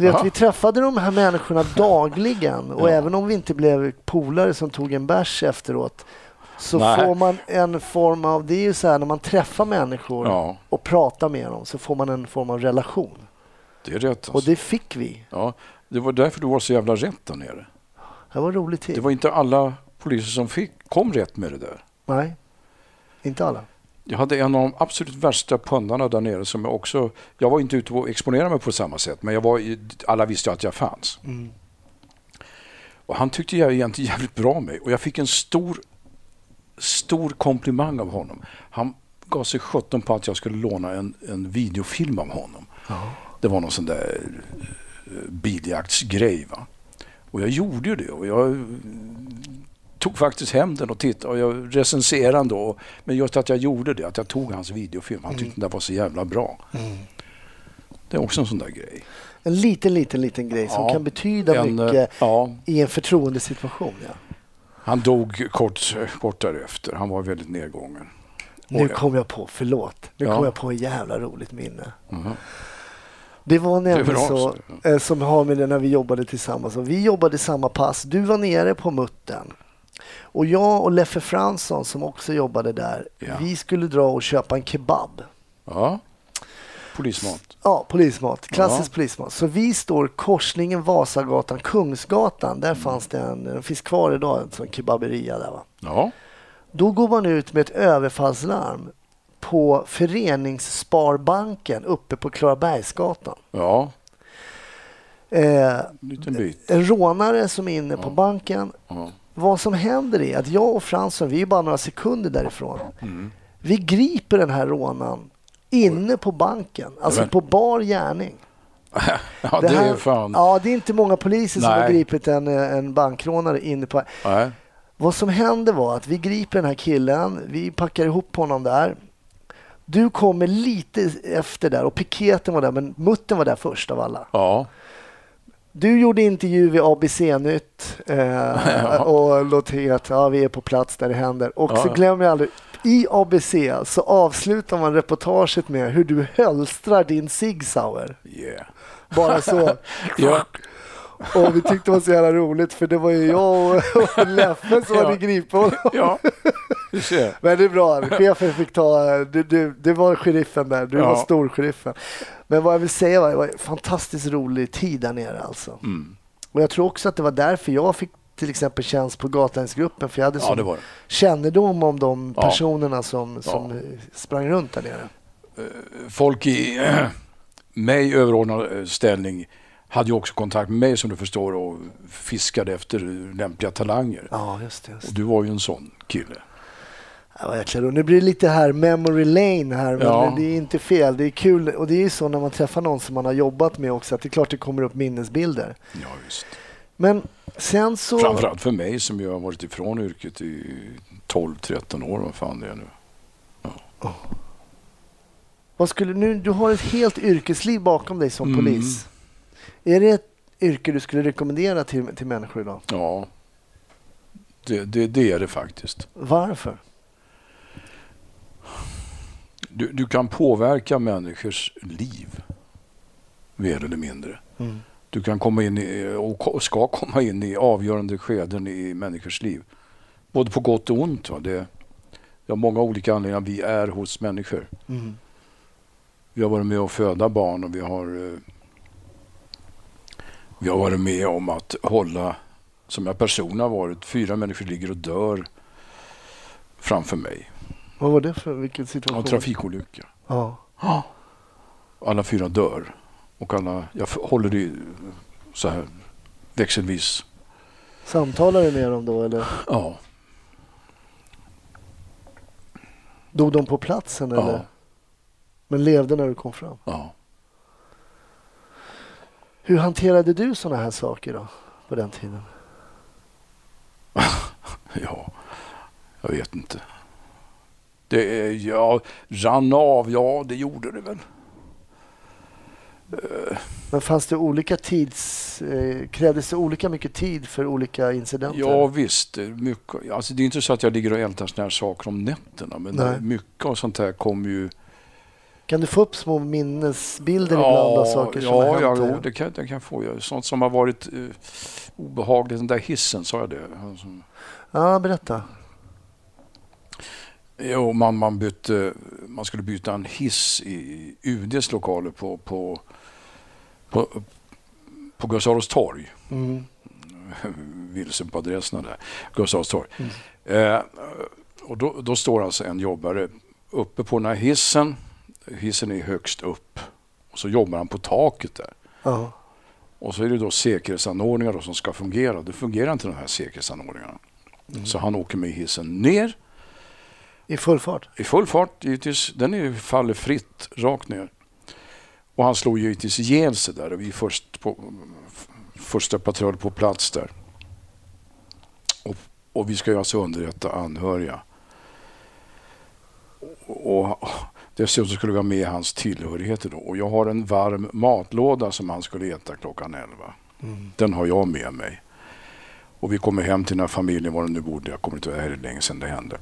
Du vet, Aha. vi träffade de här människorna dagligen och Ja. även om vi inte blev polare som tog en bärs efteråt så Nej. får man en form av, det är ju så här när man träffar människor Ja, och pratar med dem så får man en form av relation. det är rätt. Alltså. Och det fick vi. Ja, det var därför du var så jävla rätt där nere. Det var rolig tid. Det var inte alla poliser som fick, kom rätt med det där. Nej, inte alla. Jag hade en av de absolut värsta pundarna där nere som jag också... Jag var inte ute och exponerade mig på samma sätt, men jag var, i- alla visste att jag fanns. Mm. Och han tyckte jag egentligen jävligt bra om mig och jag fick en stor, stor komplimang av honom. Han gav sig sjutton på att jag skulle låna en, en videofilm av honom. Det var någon sån där eh, biljaktsgrej. Va? Och jag gjorde ju det och jag tog faktiskt hem den och tittade och jag recenserade den då. Men just att jag gjorde det, att jag tog hans videofilm. Han tyckte den där var så jävla bra. Det är också en sån där grej. En liten, liten, liten grej som Ja, kan betyda En, eh, mycket Ja, i en förtroendesituation. Ja. han dog kort, kort därefter. Han var väldigt nedgången. Nu kom jag på, förlåt, nu Ja. kom jag på ett jävla roligt minne. Mhm. Det var Det nämligen bra, så, så. eh, som har med det när vi jobbade tillsammans. Och vi jobbade samma pass. Du var nere på muttern. Och jag och Leffe Fransson som också jobbade där, Ja. vi skulle dra och köpa en kebab. Ja, polismat. Ja, polismat. Klassisk Ja. polismat. Så vi står korsningen Vasagatan, Kungsgatan. Där fanns det en, den finns kvar idag, en sån kebaberia där va. Ja, Då går man ut med ett överfallslarm på Föreningssparbanken uppe på Klarabergsgatan. ja, Eh, en en rånare som är inne på banken. Ja. Vad som händer är att jag och Fransson, vi är bara några sekunder därifrån. Mm. Vi griper den här rånaren inne på banken, alltså på bar gärning. ja, det, här- är fan... Ja, det är inte många poliser som har Nej. gripit en, eh, en bankrånare inne på... Nej. Vad som hände var att vi griper den här killen, vi packar ihop honom där. Du kommer lite efter där och piketen var där, men mutten var där först av alla. Ja, Du gjorde intervju vid ABC-nytt eh, och låt att ja, vi är på plats där det händer. Och så glömmer jag aldrig, i ABC så avslutar man reportaget med hur du hölstrar din Sig Sauer. yeah. Bara så. Ja, Och vi tyckte det var så jävla roligt för det var ju jag och, och Leffe som Ja. hade gripit honom. ja. Du. Men det är bra, chefen fick ta, du, du, det var sheriffen där, du Ja. var storsheriffen. Men vad jag vill säga var, det var en fantastiskt rolig tid där nere alltså. Mm. Och jag tror också att det var därför jag fick till exempel tjänst på Gatlänsgruppen för jag hade Ja, det det. kännedom om de Ja. personerna som, som eh, sprang runt där nere. Folk i mig överordnad eh, ställning hade ju också kontakt med mig som du förstår och fiskade efter lämpliga talanger. Ja, just det. Just Och du var ju en sån kille. Ja. Nu blir det lite här memory lane här, men Ja. det är inte fel. Det är kul och det är ju så när man träffar någon som man har jobbat med också att det är klart det kommer upp minnesbilder. Ja, visst. Men sen så... Framförallt för mig som ju har varit ifrån yrket i 12-13 år. Vad fan det är nu. Vad skulle, nu, du har ett helt yrkesliv bakom dig som Mm. polis. Är det ett yrke du skulle rekommendera till, till människor idag? Ja, det, det, det är det faktiskt. Varför? Du, du kan påverka människors liv. Mer eller mindre. Mm. Du kan komma in i, och ska komma in i avgörande skeden i människors liv. Både på gott och ont. Va? Det, det har många olika anledningar vi är hos människor. Mm. Vi har varit med att föda barn och vi har, vi har varit med om att hålla, som jag personligen har varit, fyra människor ligger och dör framför mig. Vad var det för vilken situation? trafikolycka. Ja. Alla fyra dör. Och alla, jag håller det så här växelvis. Samtalar du med dem då eller Ja, dog de på platsen eller? ja, Men levde när du kom fram? ja. Hur hanterade du sådana här saker då på den tiden? Ja, jag vet inte. Det ja, rann av, ja det gjorde det väl. Men fanns det olika tids... Eh, krävdes det olika mycket tid för olika incidenter? Ja visst, mycket, alltså det är inte så att jag ligger och ältar såna här saker om nätterna. Men Nej. mycket av sånt här kommer ju... Kan du få upp små minnesbilder ibland av saker som har ja, hänt? ja, jo, det kan, det kan jag få. Ja. Sånt som har varit eh, obehagligt. Den där hissen, sa jag det? Alltså, Ja, berätta. Jo, man, man, bytte, man skulle byta en hiss i UDs lokaler på, på, på, på Gustav Adolfs torg. Mm. Vilsen på adresserna där. Gustav Adolfs torg. Eh, och då, då står alltså en jobbare uppe på den här hissen. Hissen är högst upp. Och så jobbar han på taket där. Ja. Och så är det då säkerhetsanordningar då som ska fungera. Det fungerar inte de här säkerhetsanordningarna. Så han åker med hissen ner I full fart? i full fart givetvis. Den är, faller fritt rakt ner. Och han slår givetvis ihjäl sig där och vi är först på, första patrull på plats där. Och, och vi ska ju alltså underrätta anhöriga. Och, och dessutom skulle vi ha med hans tillhörigheter då. Och jag har en varm matlåda som han skulle äta klockan 11. Mm. Den har jag med mig. Och vi kommer hem till den här familjen, var de nu bodde. Jag kommer inte ihåg, det här är länge sedan det hände.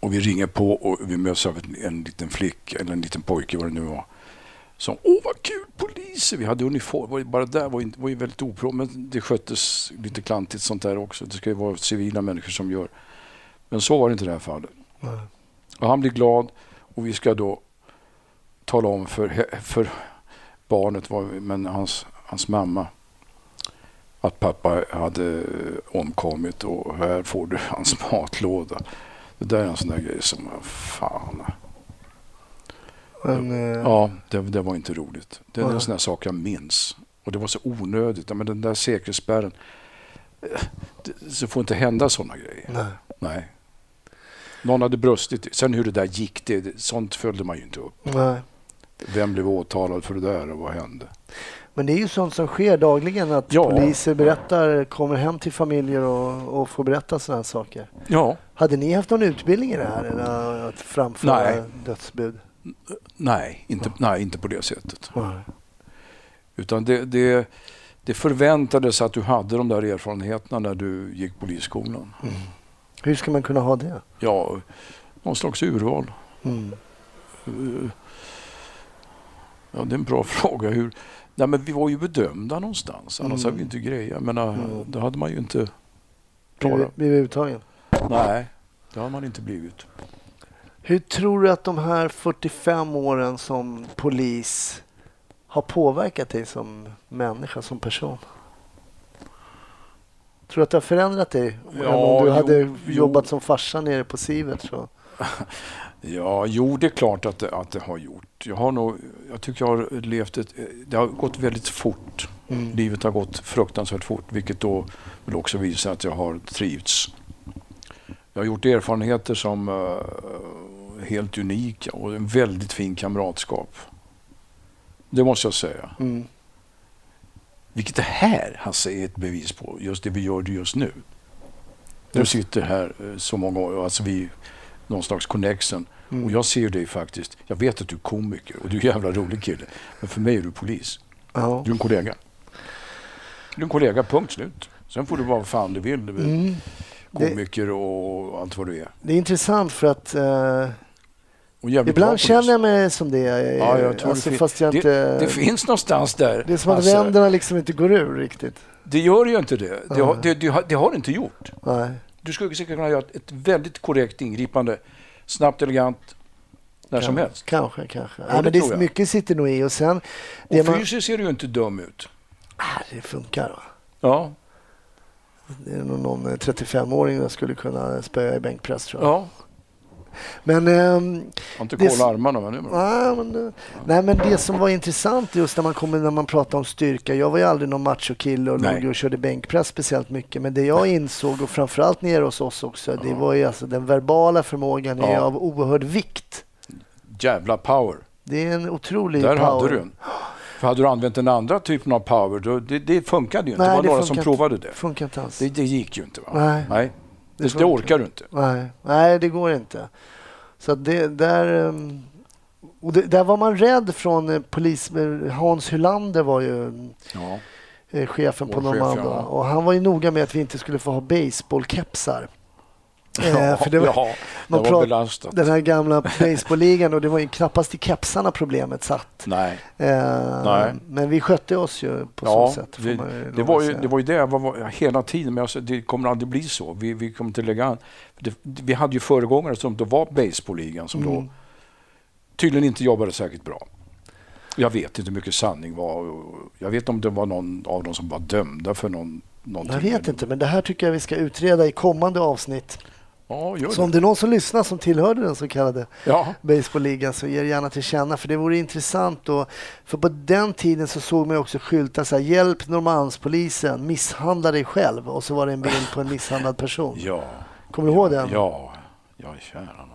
Och vi ringer på och vi möts av en, en liten flicka, eller en liten pojke, vad det nu var. Som, åh vad kul, poliser! Vi hade uniform. Bara där var ju, var ju väldigt opro, men det sköttes lite klantigt sånt där också. Det ska ju vara civila människor som gör. Men så var det inte i det här fallet. Nej. Och han blir glad och vi ska då tala om för, för barnet, men hans, hans mamma, att pappa hade omkommit och här får du hans matlåda. Det där är en sån där grej som, fan. Men, eh, Ja, det, det var inte roligt. Det är en sån där sak jag minns. Och det var så onödigt. Men den där säkerhetsspärren. eh, Det, så får inte hända såna grejer. nej. Nej. Någon hade brustit. Sen hur det där gick, det, sånt följde man ju inte upp. nej. Vem blev åtalad för det där och vad hände? Men det är ju sånt som sker dagligen att Ja. poliser berättar, kommer hem till familjer och, och får berätta sådana här saker. Ja. Hade ni haft någon utbildning i det här? Eller att framföra Nej. dödsbud? Nej, inte, nej, inte på det sättet. Nej. Utan det, det, det förväntades att du hade de där erfarenheterna när du gick polisskolan. Hur ska man kunna ha det? Ja, någon slags urval. Mm. Eh, Ja, det är en bra fråga. Hur... Nej, men vi var ju bedömda någonstans. Annars Mm. hade vi inte grejer. Jag menar, Mm. det hade man ju inte klarat. blev uttagen? Nej, det hade man inte blivit. Hur tror du att de här 45 åren som polis har påverkat dig som människa, som person? Tror du att det har förändrat dig? Ja, om du jo, hade jo. jobbat som farsa nere på Sivert? Så. Ja, jo, det är klart att det, att det har gjort. Jag har nog, jag tycker jag har levt ett, det har gått väldigt fort. Mm. Livet har gått fruktansvärt fort, vilket då vill också visa att jag har trivts. Jag har gjort erfarenheter som eh, helt unika och en väldigt fin kamratskap. Det måste jag säga. Mm. Vilket det här, Hasse, är ett bevis på. Just det vi gör det just nu. Du sitter här eh, så många år, alltså vi, någon slags connection. Mm. Och jag ser dig faktiskt, jag vet att du är komiker och du är en jävla rolig kille. Men för mig är du polis. Ja. Du är en kollega. Du är en kollega, punkt slut. Sen får du vara vad fan du vill. Mm. Komiker och allt vad du är. det är intressant för att eh, ibland känner jag mig som det. Ja, jag tror alltså, det, fast jag det, inte... det finns någonstans där. det är som att Hasse. ränderna liksom inte går ur riktigt. Det gör ju inte det. Det har, det, det, det har inte gjort. Nej. Du skulle säkert kunna göra ett väldigt korrekt ingripande. Snabbt, elegant, när som helst. Kanske, kanske. Ja, Ja, men det, är- mycket sitter nog i och sen... Och man, fysiskt ser du ju inte dum ut. ah, det funkar. Va? Ja, Det är nog någon eh, 35-åring jag skulle kunna spöa i bänkpress tror jag. ja. Men, ehm, Jag har inte Det- kollat armarna. Men bra. nej, men, eh, nej, men det som var intressant just när man, kommer, när man pratar om styrka. Jag var ju aldrig någon machokille och Nej. låg och körde bänkpress speciellt mycket. Men det jag insåg och framförallt nere hos oss också. Det var ju alltså den verbala förmågan är Ja. av oerhörd vikt. Jävla power. Det är en otrolig Där power. hade du en. För hade du använt den andra typen av power, då, det, det funkade ju inte. Nej, det var det några som provade det. Funkar inte alls. Det, det gick ju inte. Va? Nej. Nej. Det, det, orkar du inte. Nej, nej det går inte. Så det där... ehm, Och det, där var man rädd från eh, polis... Hans Hylander var ju Ja. eh, chefen på Vår chef, Normanda. ja. Och han var ju noga med att vi inte skulle få ha baseballkepsar. Eh, för det var, ja, man prat- belastat. den här gamla baseballligan och det var ju knappast i kepsarna problemet satt. Nej. Eh, Nej. Men vi skötte oss ju på Ja, så sätt. får det, var ju, det var ju det var, hela tiden, men alltså, det kommer aldrig bli så. Vi, vi kommer inte lägga an. Det, vi hade ju föregångare som då var baseballligan som då Mm. tydligen inte jobbade särskilt bra. Jag vet inte hur mycket sanning var. Jag vet om det var någon av dem som var dömda för någon, någonting. Jag vet inte, men det här tycker jag vi ska utreda i kommande avsnitt. Ja, gör Så om det. är någon som lyssnar som tillhörde den så kallade Ja, baseballligan så ge det gärna till känna för det vore intressant. Och, för på den tiden så såg man också skyltar så här, hjälp Norrmalmspolisen, misshandla dig själv och så var det en bild på en misshandlad person. ja. Kommer du ihåg den? Ja, ja kära nån.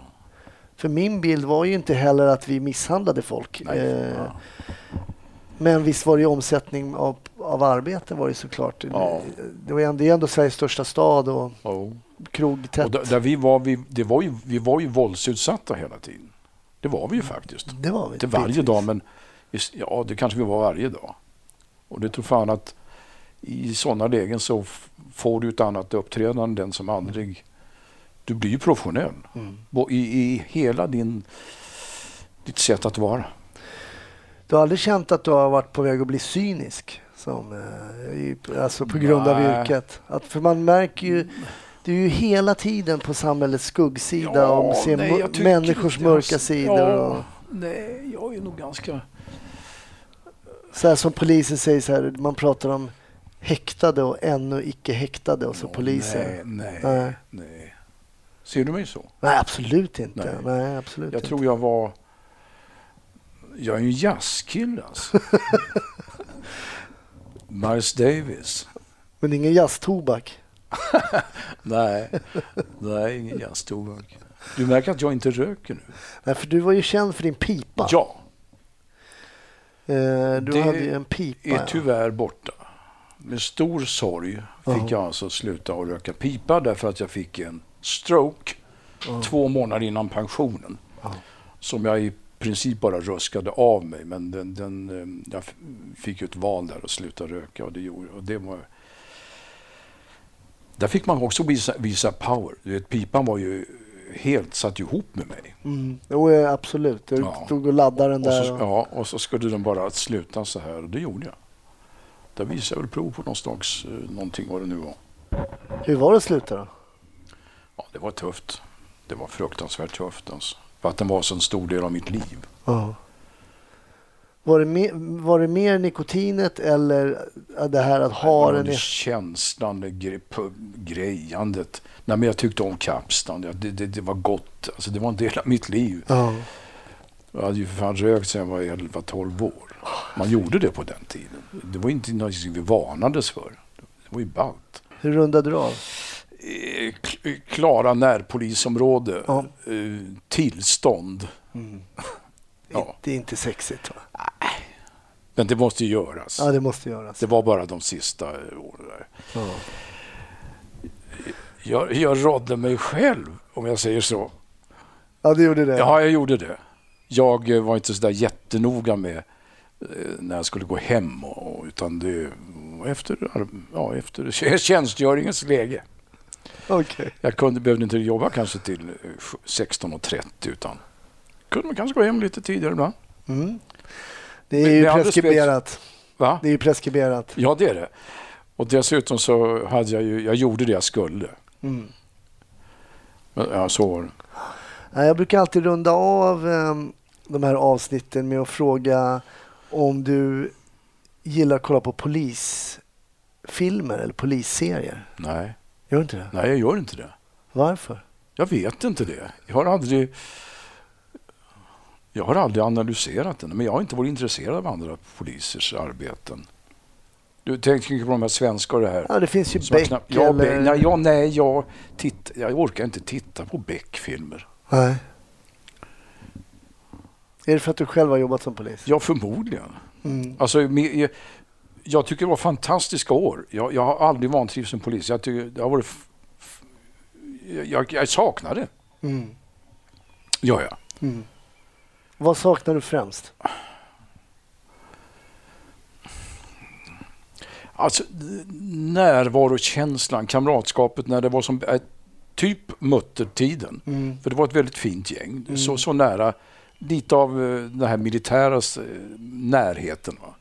För min bild var ju inte heller att vi misshandlade folk. Nej, Eh, ja. Men visst var det ju omsättning av, av arbete var det såklart. Ja. Det, var ändå, det är ändå Sveriges största stad och Oh. krogtätt. Och där, där vi var, vi, det var ju, vi var ju våldsutsatta hela tiden. Det var vi ju faktiskt. det var vi. Inte varje dag, men ja, det kanske vi var varje dag. Och det tror fan att i sådana lägen så får du ett annat uppträdande än den som aldrig... Du blir ju professionell Mm. I, i hela din, ditt sätt att vara. Du har aldrig känt att du har varit på väg att bli cynisk? Som, eh, alltså på grund av Nej. yrket? Att, för man märker ju, du är ju hela tiden på samhällets skuggsida Ja, och ser nej, människors mörka alls- sidor. Ja, Och, nej, jag är nog ganska... så här som polisen säger så här, man pratar om häktade och ännu icke häktade och så Ja, poliser. Nej, nej, Nej. nej. Ser du mig så? Nej, absolut inte. Nej. Nej, absolut Jag inte. tror jag var... Jag är ju en jazzkille alltså. Miles Davis. Men ingen jazztobak. Nej, nej ingen jazztobak. Du märker att jag inte röker nu. Nej, för du var ju känd för din pipa. Ja, Eh, du det hade ju en pipa. är ja. tyvärr borta. Med stor sorg fick Ja. jag alltså sluta att röka pipa därför att jag fick en stroke Ja. två månader innan pensionen. Ja. Som jag i princip bara ruskade av mig. Men den, den, eh, jag fick ju ett val där att sluta röka och det gjorde och det var Där fick man också visa, visa power. Du vet, pipan var ju helt satt ihop med mig. Mm. Jo, absolut. Du Ja. och laddade den Och där. så, och- ja, och så skulle den bara sluta så här och det gjorde jag. Där visade jag väl prov på någon slags, eh, någonting vad det nu var. Hur var det att sluta då? Ja, det var tufft. Det var fruktansvärt tufft alltså. För att den var så en stor del av mitt liv. Ja. Var det, mer, var det mer nikotinet eller det här att ha den känslan, gre, på, grejandet. Nej, men jag tyckte om kapstan. Det, det, det var gott. Alltså, det var en del av mitt liv. Ja. Jag hade ju för fan rökt sedan jag var 11-12 år. Man gjorde det på den tiden. Det var inte något vi varnades för. Det var ju ballt. Hur rundade du av? Eh, Klara närpolisområde. Ja. Eh, Tillstånd. Ja. Det är inte sexigt va? Men det måste ju göras. Ja, det måste göras. Det var bara de sista eh, åren. Ja. Jag, jag rådde mig själv, om jag säger så. ja, det gjorde det. Ja, jag gjorde det. Jag var inte så där jättenoga med när jag skulle gå hem. Och, utan det var efter, ja, efter tjänstgöringens läge. Okej. Jag kunde, behövde inte jobba kanske till eh, 16.30 utan kunde man kanske gå hem lite tidigare ibland. Mm. Det är ju all preskriberat. Va? Det är ju preskriberat. Ja, det är det. Och dessutom så hade jag ju, jag gjorde det jag skulle. Mm. Men, Ja, så var det. Ja, Jag brukar alltid runda av em, de här avsnitten med att fråga om du gillar att kolla på polisfilmer eller polisserier. Nej, Gör du inte det? nej, jag gör inte det. Varför? Jag vet inte det. Jag har aldrig... Jag har aldrig analyserat den, men jag har inte varit intresserad av andra polisers arbeten. Du tänker på de här svenska och det här. Ja, det finns ju Beck knappt- ja, eller... Beck. Nej, ja, nej jag, titt, jag orkar inte titta på Beck-filmer. Nej. Är det för att du själv har jobbat som polis? Ja, förmodligen. Mm. Alltså, jag, tycker det var fantastiska år. Jag, jag har aldrig vantrivts som polis. Jag, tycker, det har varit jag, jag saknar det. Mm. Ja, ja. Mm. Vad saknar du främst? Alltså närvarokänslan, kamratskapet när det var som äh, typ muttertiden. Mm. För det var ett väldigt fint gäng. Mm. Så, så nära, lite av eh, den här militära eh, närheten. Va?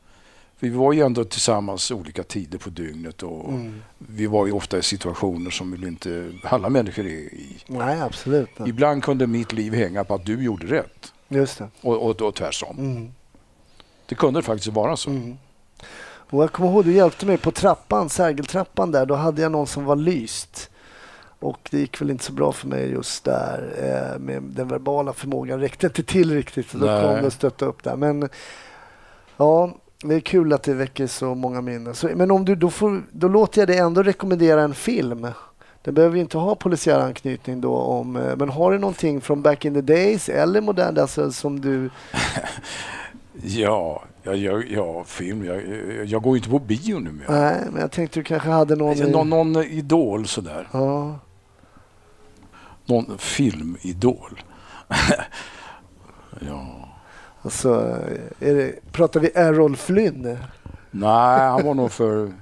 Vi var ju ändå tillsammans olika tider på dygnet och Mm. vi var ju ofta i situationer som väl inte alla människor är i. Nej, absolut. Ibland kunde mitt liv hänga på att du gjorde rätt Just det. och, och, och tvärsom. Mm. Det kunde faktiskt vara så. Mm. Och jag kommer ihåg du hjälpte mig på trappan, Sergeltrappan där. Då hade jag någon som var lyst. Och det gick väl inte så bra för mig just där. Eh, med den verbala förmågan räckte inte till riktigt. Så då Nej. kom det att stötta upp där. Men ja, det är kul att det väcker så många minnen. Så, men om du, då, får, då låter jag dig ändå rekommendera en film. Den behöver ju inte ha polisiär anknytning då. Om, eh, men har du någonting från back in the days eller modern alltså, som du... Ja, Ja, jag, ja film. Jag, jag, går inte på bio numera. Nej, men jag tänkte du kanske hade någon... i- Någon, någon idol sådär. Ja. Någon filmidol. ja. Alltså, det, pratar vi Errol Flynn? Nej, han var nog för...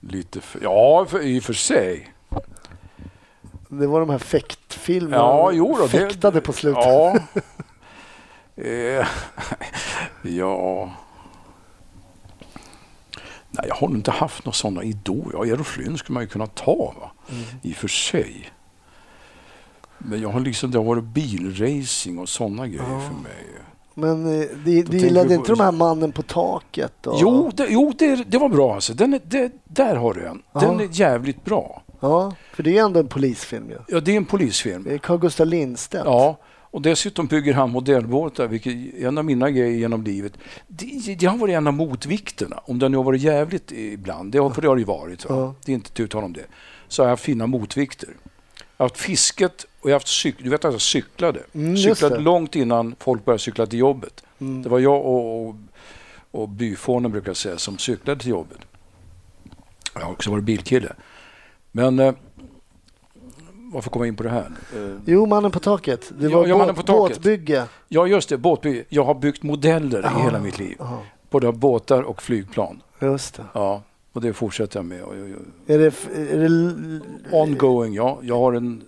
Lite för... Ja, för, i och för sig. Det var de här fäktfilmerna. Ja, jo då, det- Fäktade på slutet. Ja. Eh, ja. Nej, jag har nog inte haft några sådana idoler. Ja, Errol Flynn skulle man ju kunna ta, va? Mm. i och för sig. Men jag har liksom, det har varit bilracing och sådana grejer Ja. för mig. Men eh, du, du gillade inte de här mannen på taket? Och... Jo, det, jo det, det var bra alltså. Den det, där har du en. Den Ja. är jävligt bra. Ja, för det är ändå en polisfilm ju. Ja, det är en polisfilm. Det är Carl Gustaf Lindstedt. Ja, och dessutom bygger han modellbåtar, vilket är en av mina grejer genom livet. Det, det har varit en av motvikterna, om den nu har varit jävligt ibland, det har, för det har det ju varit, va? Ja. det är inte tu om det, så har jag fina motvikter. Jag har haft fisket och jag har haft cyk, du vet att jag cyklade. Mm, cyklade långt innan folk började cykla till jobbet. Mm. Det var jag och, och, och byfånen brukar jag säga som cyklade till jobbet. Jag har också varit bilkille. Men eh, varför kommer jag in på det här? Eh, Jo, Mannen på taket. Det var ja, båt, på taket. båtbygge. Ja, just det. Båtby. Jag har byggt modeller Ja. i hela mitt liv. Ja, Både av båtar och flygplan. just det. Ja, och det fortsätter jag med. Är det, är det Ongoing, ja. Jag har en...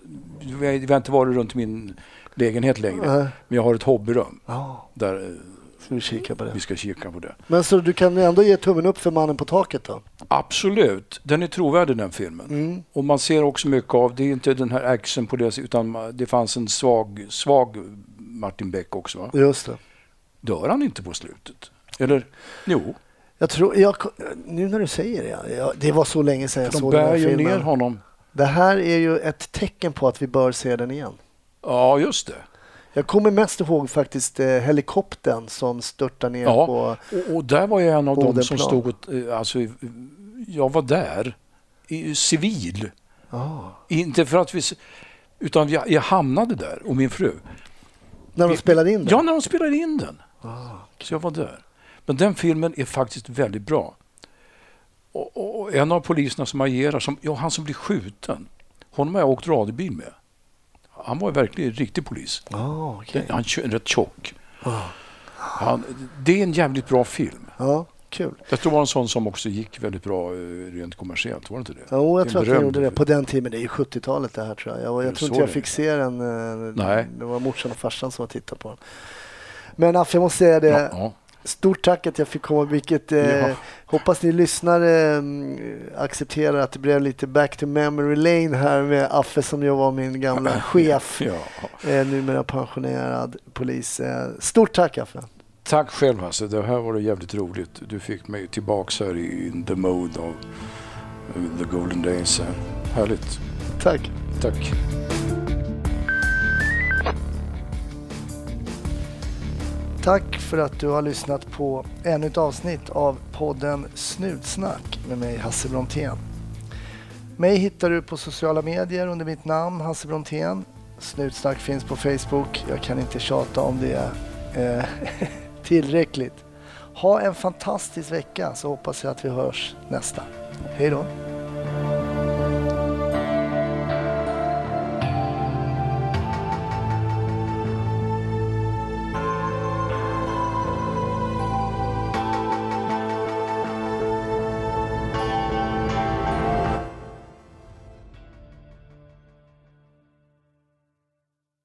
Vi har inte varit runt min lägenhet längre. Nej. Men jag har ett hobbyrum Ja, där eh, ska vi kika på det. vi ska kika på det. Men så du kan ändå ge tummen upp för Mannen på taket då? Absolut. Den är trovärdig den filmen. Mm. Och man ser också mycket av, det är inte den här action på det utan det fanns en svag, svag Martin Beck också. Va? Just det. Dör han inte på slutet? Eller? Jo, Jag tror, jag, nu när du säger det, ja, det var så länge sedan jag de såg den bär här ju ner filmen. honom. Det här är ju ett tecken på att vi bör se den igen. Ja, just det. Jag kommer mest ihåg faktiskt eh, helikoptern som störtar ner Ja. på... Och, och där var jag en av dem som stod och, eh, alltså, jag var där, i, civil. Ja. Inte för att vi, utan jag, jag hamnade där och min fru. När de Vi- spelade in den? Ja, när de spelade in den. Ah, Så jag var där. Men den filmen är faktiskt väldigt bra. Och, och, och en av poliserna som agerar, som, ja, han som blir skjuten, honom har jag åkt radiobil med. Han var verkligen en riktig polis. ah, okej. Han är rätt tjock. Ah. Han, det är en jävligt bra film. Ja, kul. Jag tror det var en sån som också gick väldigt bra eh, rent kommersiellt. Var det inte det? Jo, jag Det tror att en jag berömd gjorde det på den tiden. Det är ju 70-talet det här tror jag. Jag, jag tror inte jag fick se den. eh, Nej. Det var morsan och farsan som har tittat på den. Men Affe, jag måste säga det. Ja, ja. Stort tack att jag fick komma. Vilket, eh. Hoppas ni lyssnare mm, accepterar att det blev lite back to memory lane här med Affe som jag var min gamla chef. Ja. Eh, numera pensionerad polis. Eh, stort tack Affe. Tack själv Hasse, det här var det jävligt roligt. Du fick mig tillbaks här i the mode of the golden days. Härligt. Tack. Tack. Tack för att du har lyssnat på ännu ett avsnitt av podden Snutsnack med mig Hasse Brontén. Mig hittar du på sociala medier under mitt namn Hasse Brontén. Snutsnack finns på Facebook. Jag kan inte tjata om det eh, tillräckligt. Ha en fantastisk vecka så hoppas jag att vi hörs nästa. Hej då!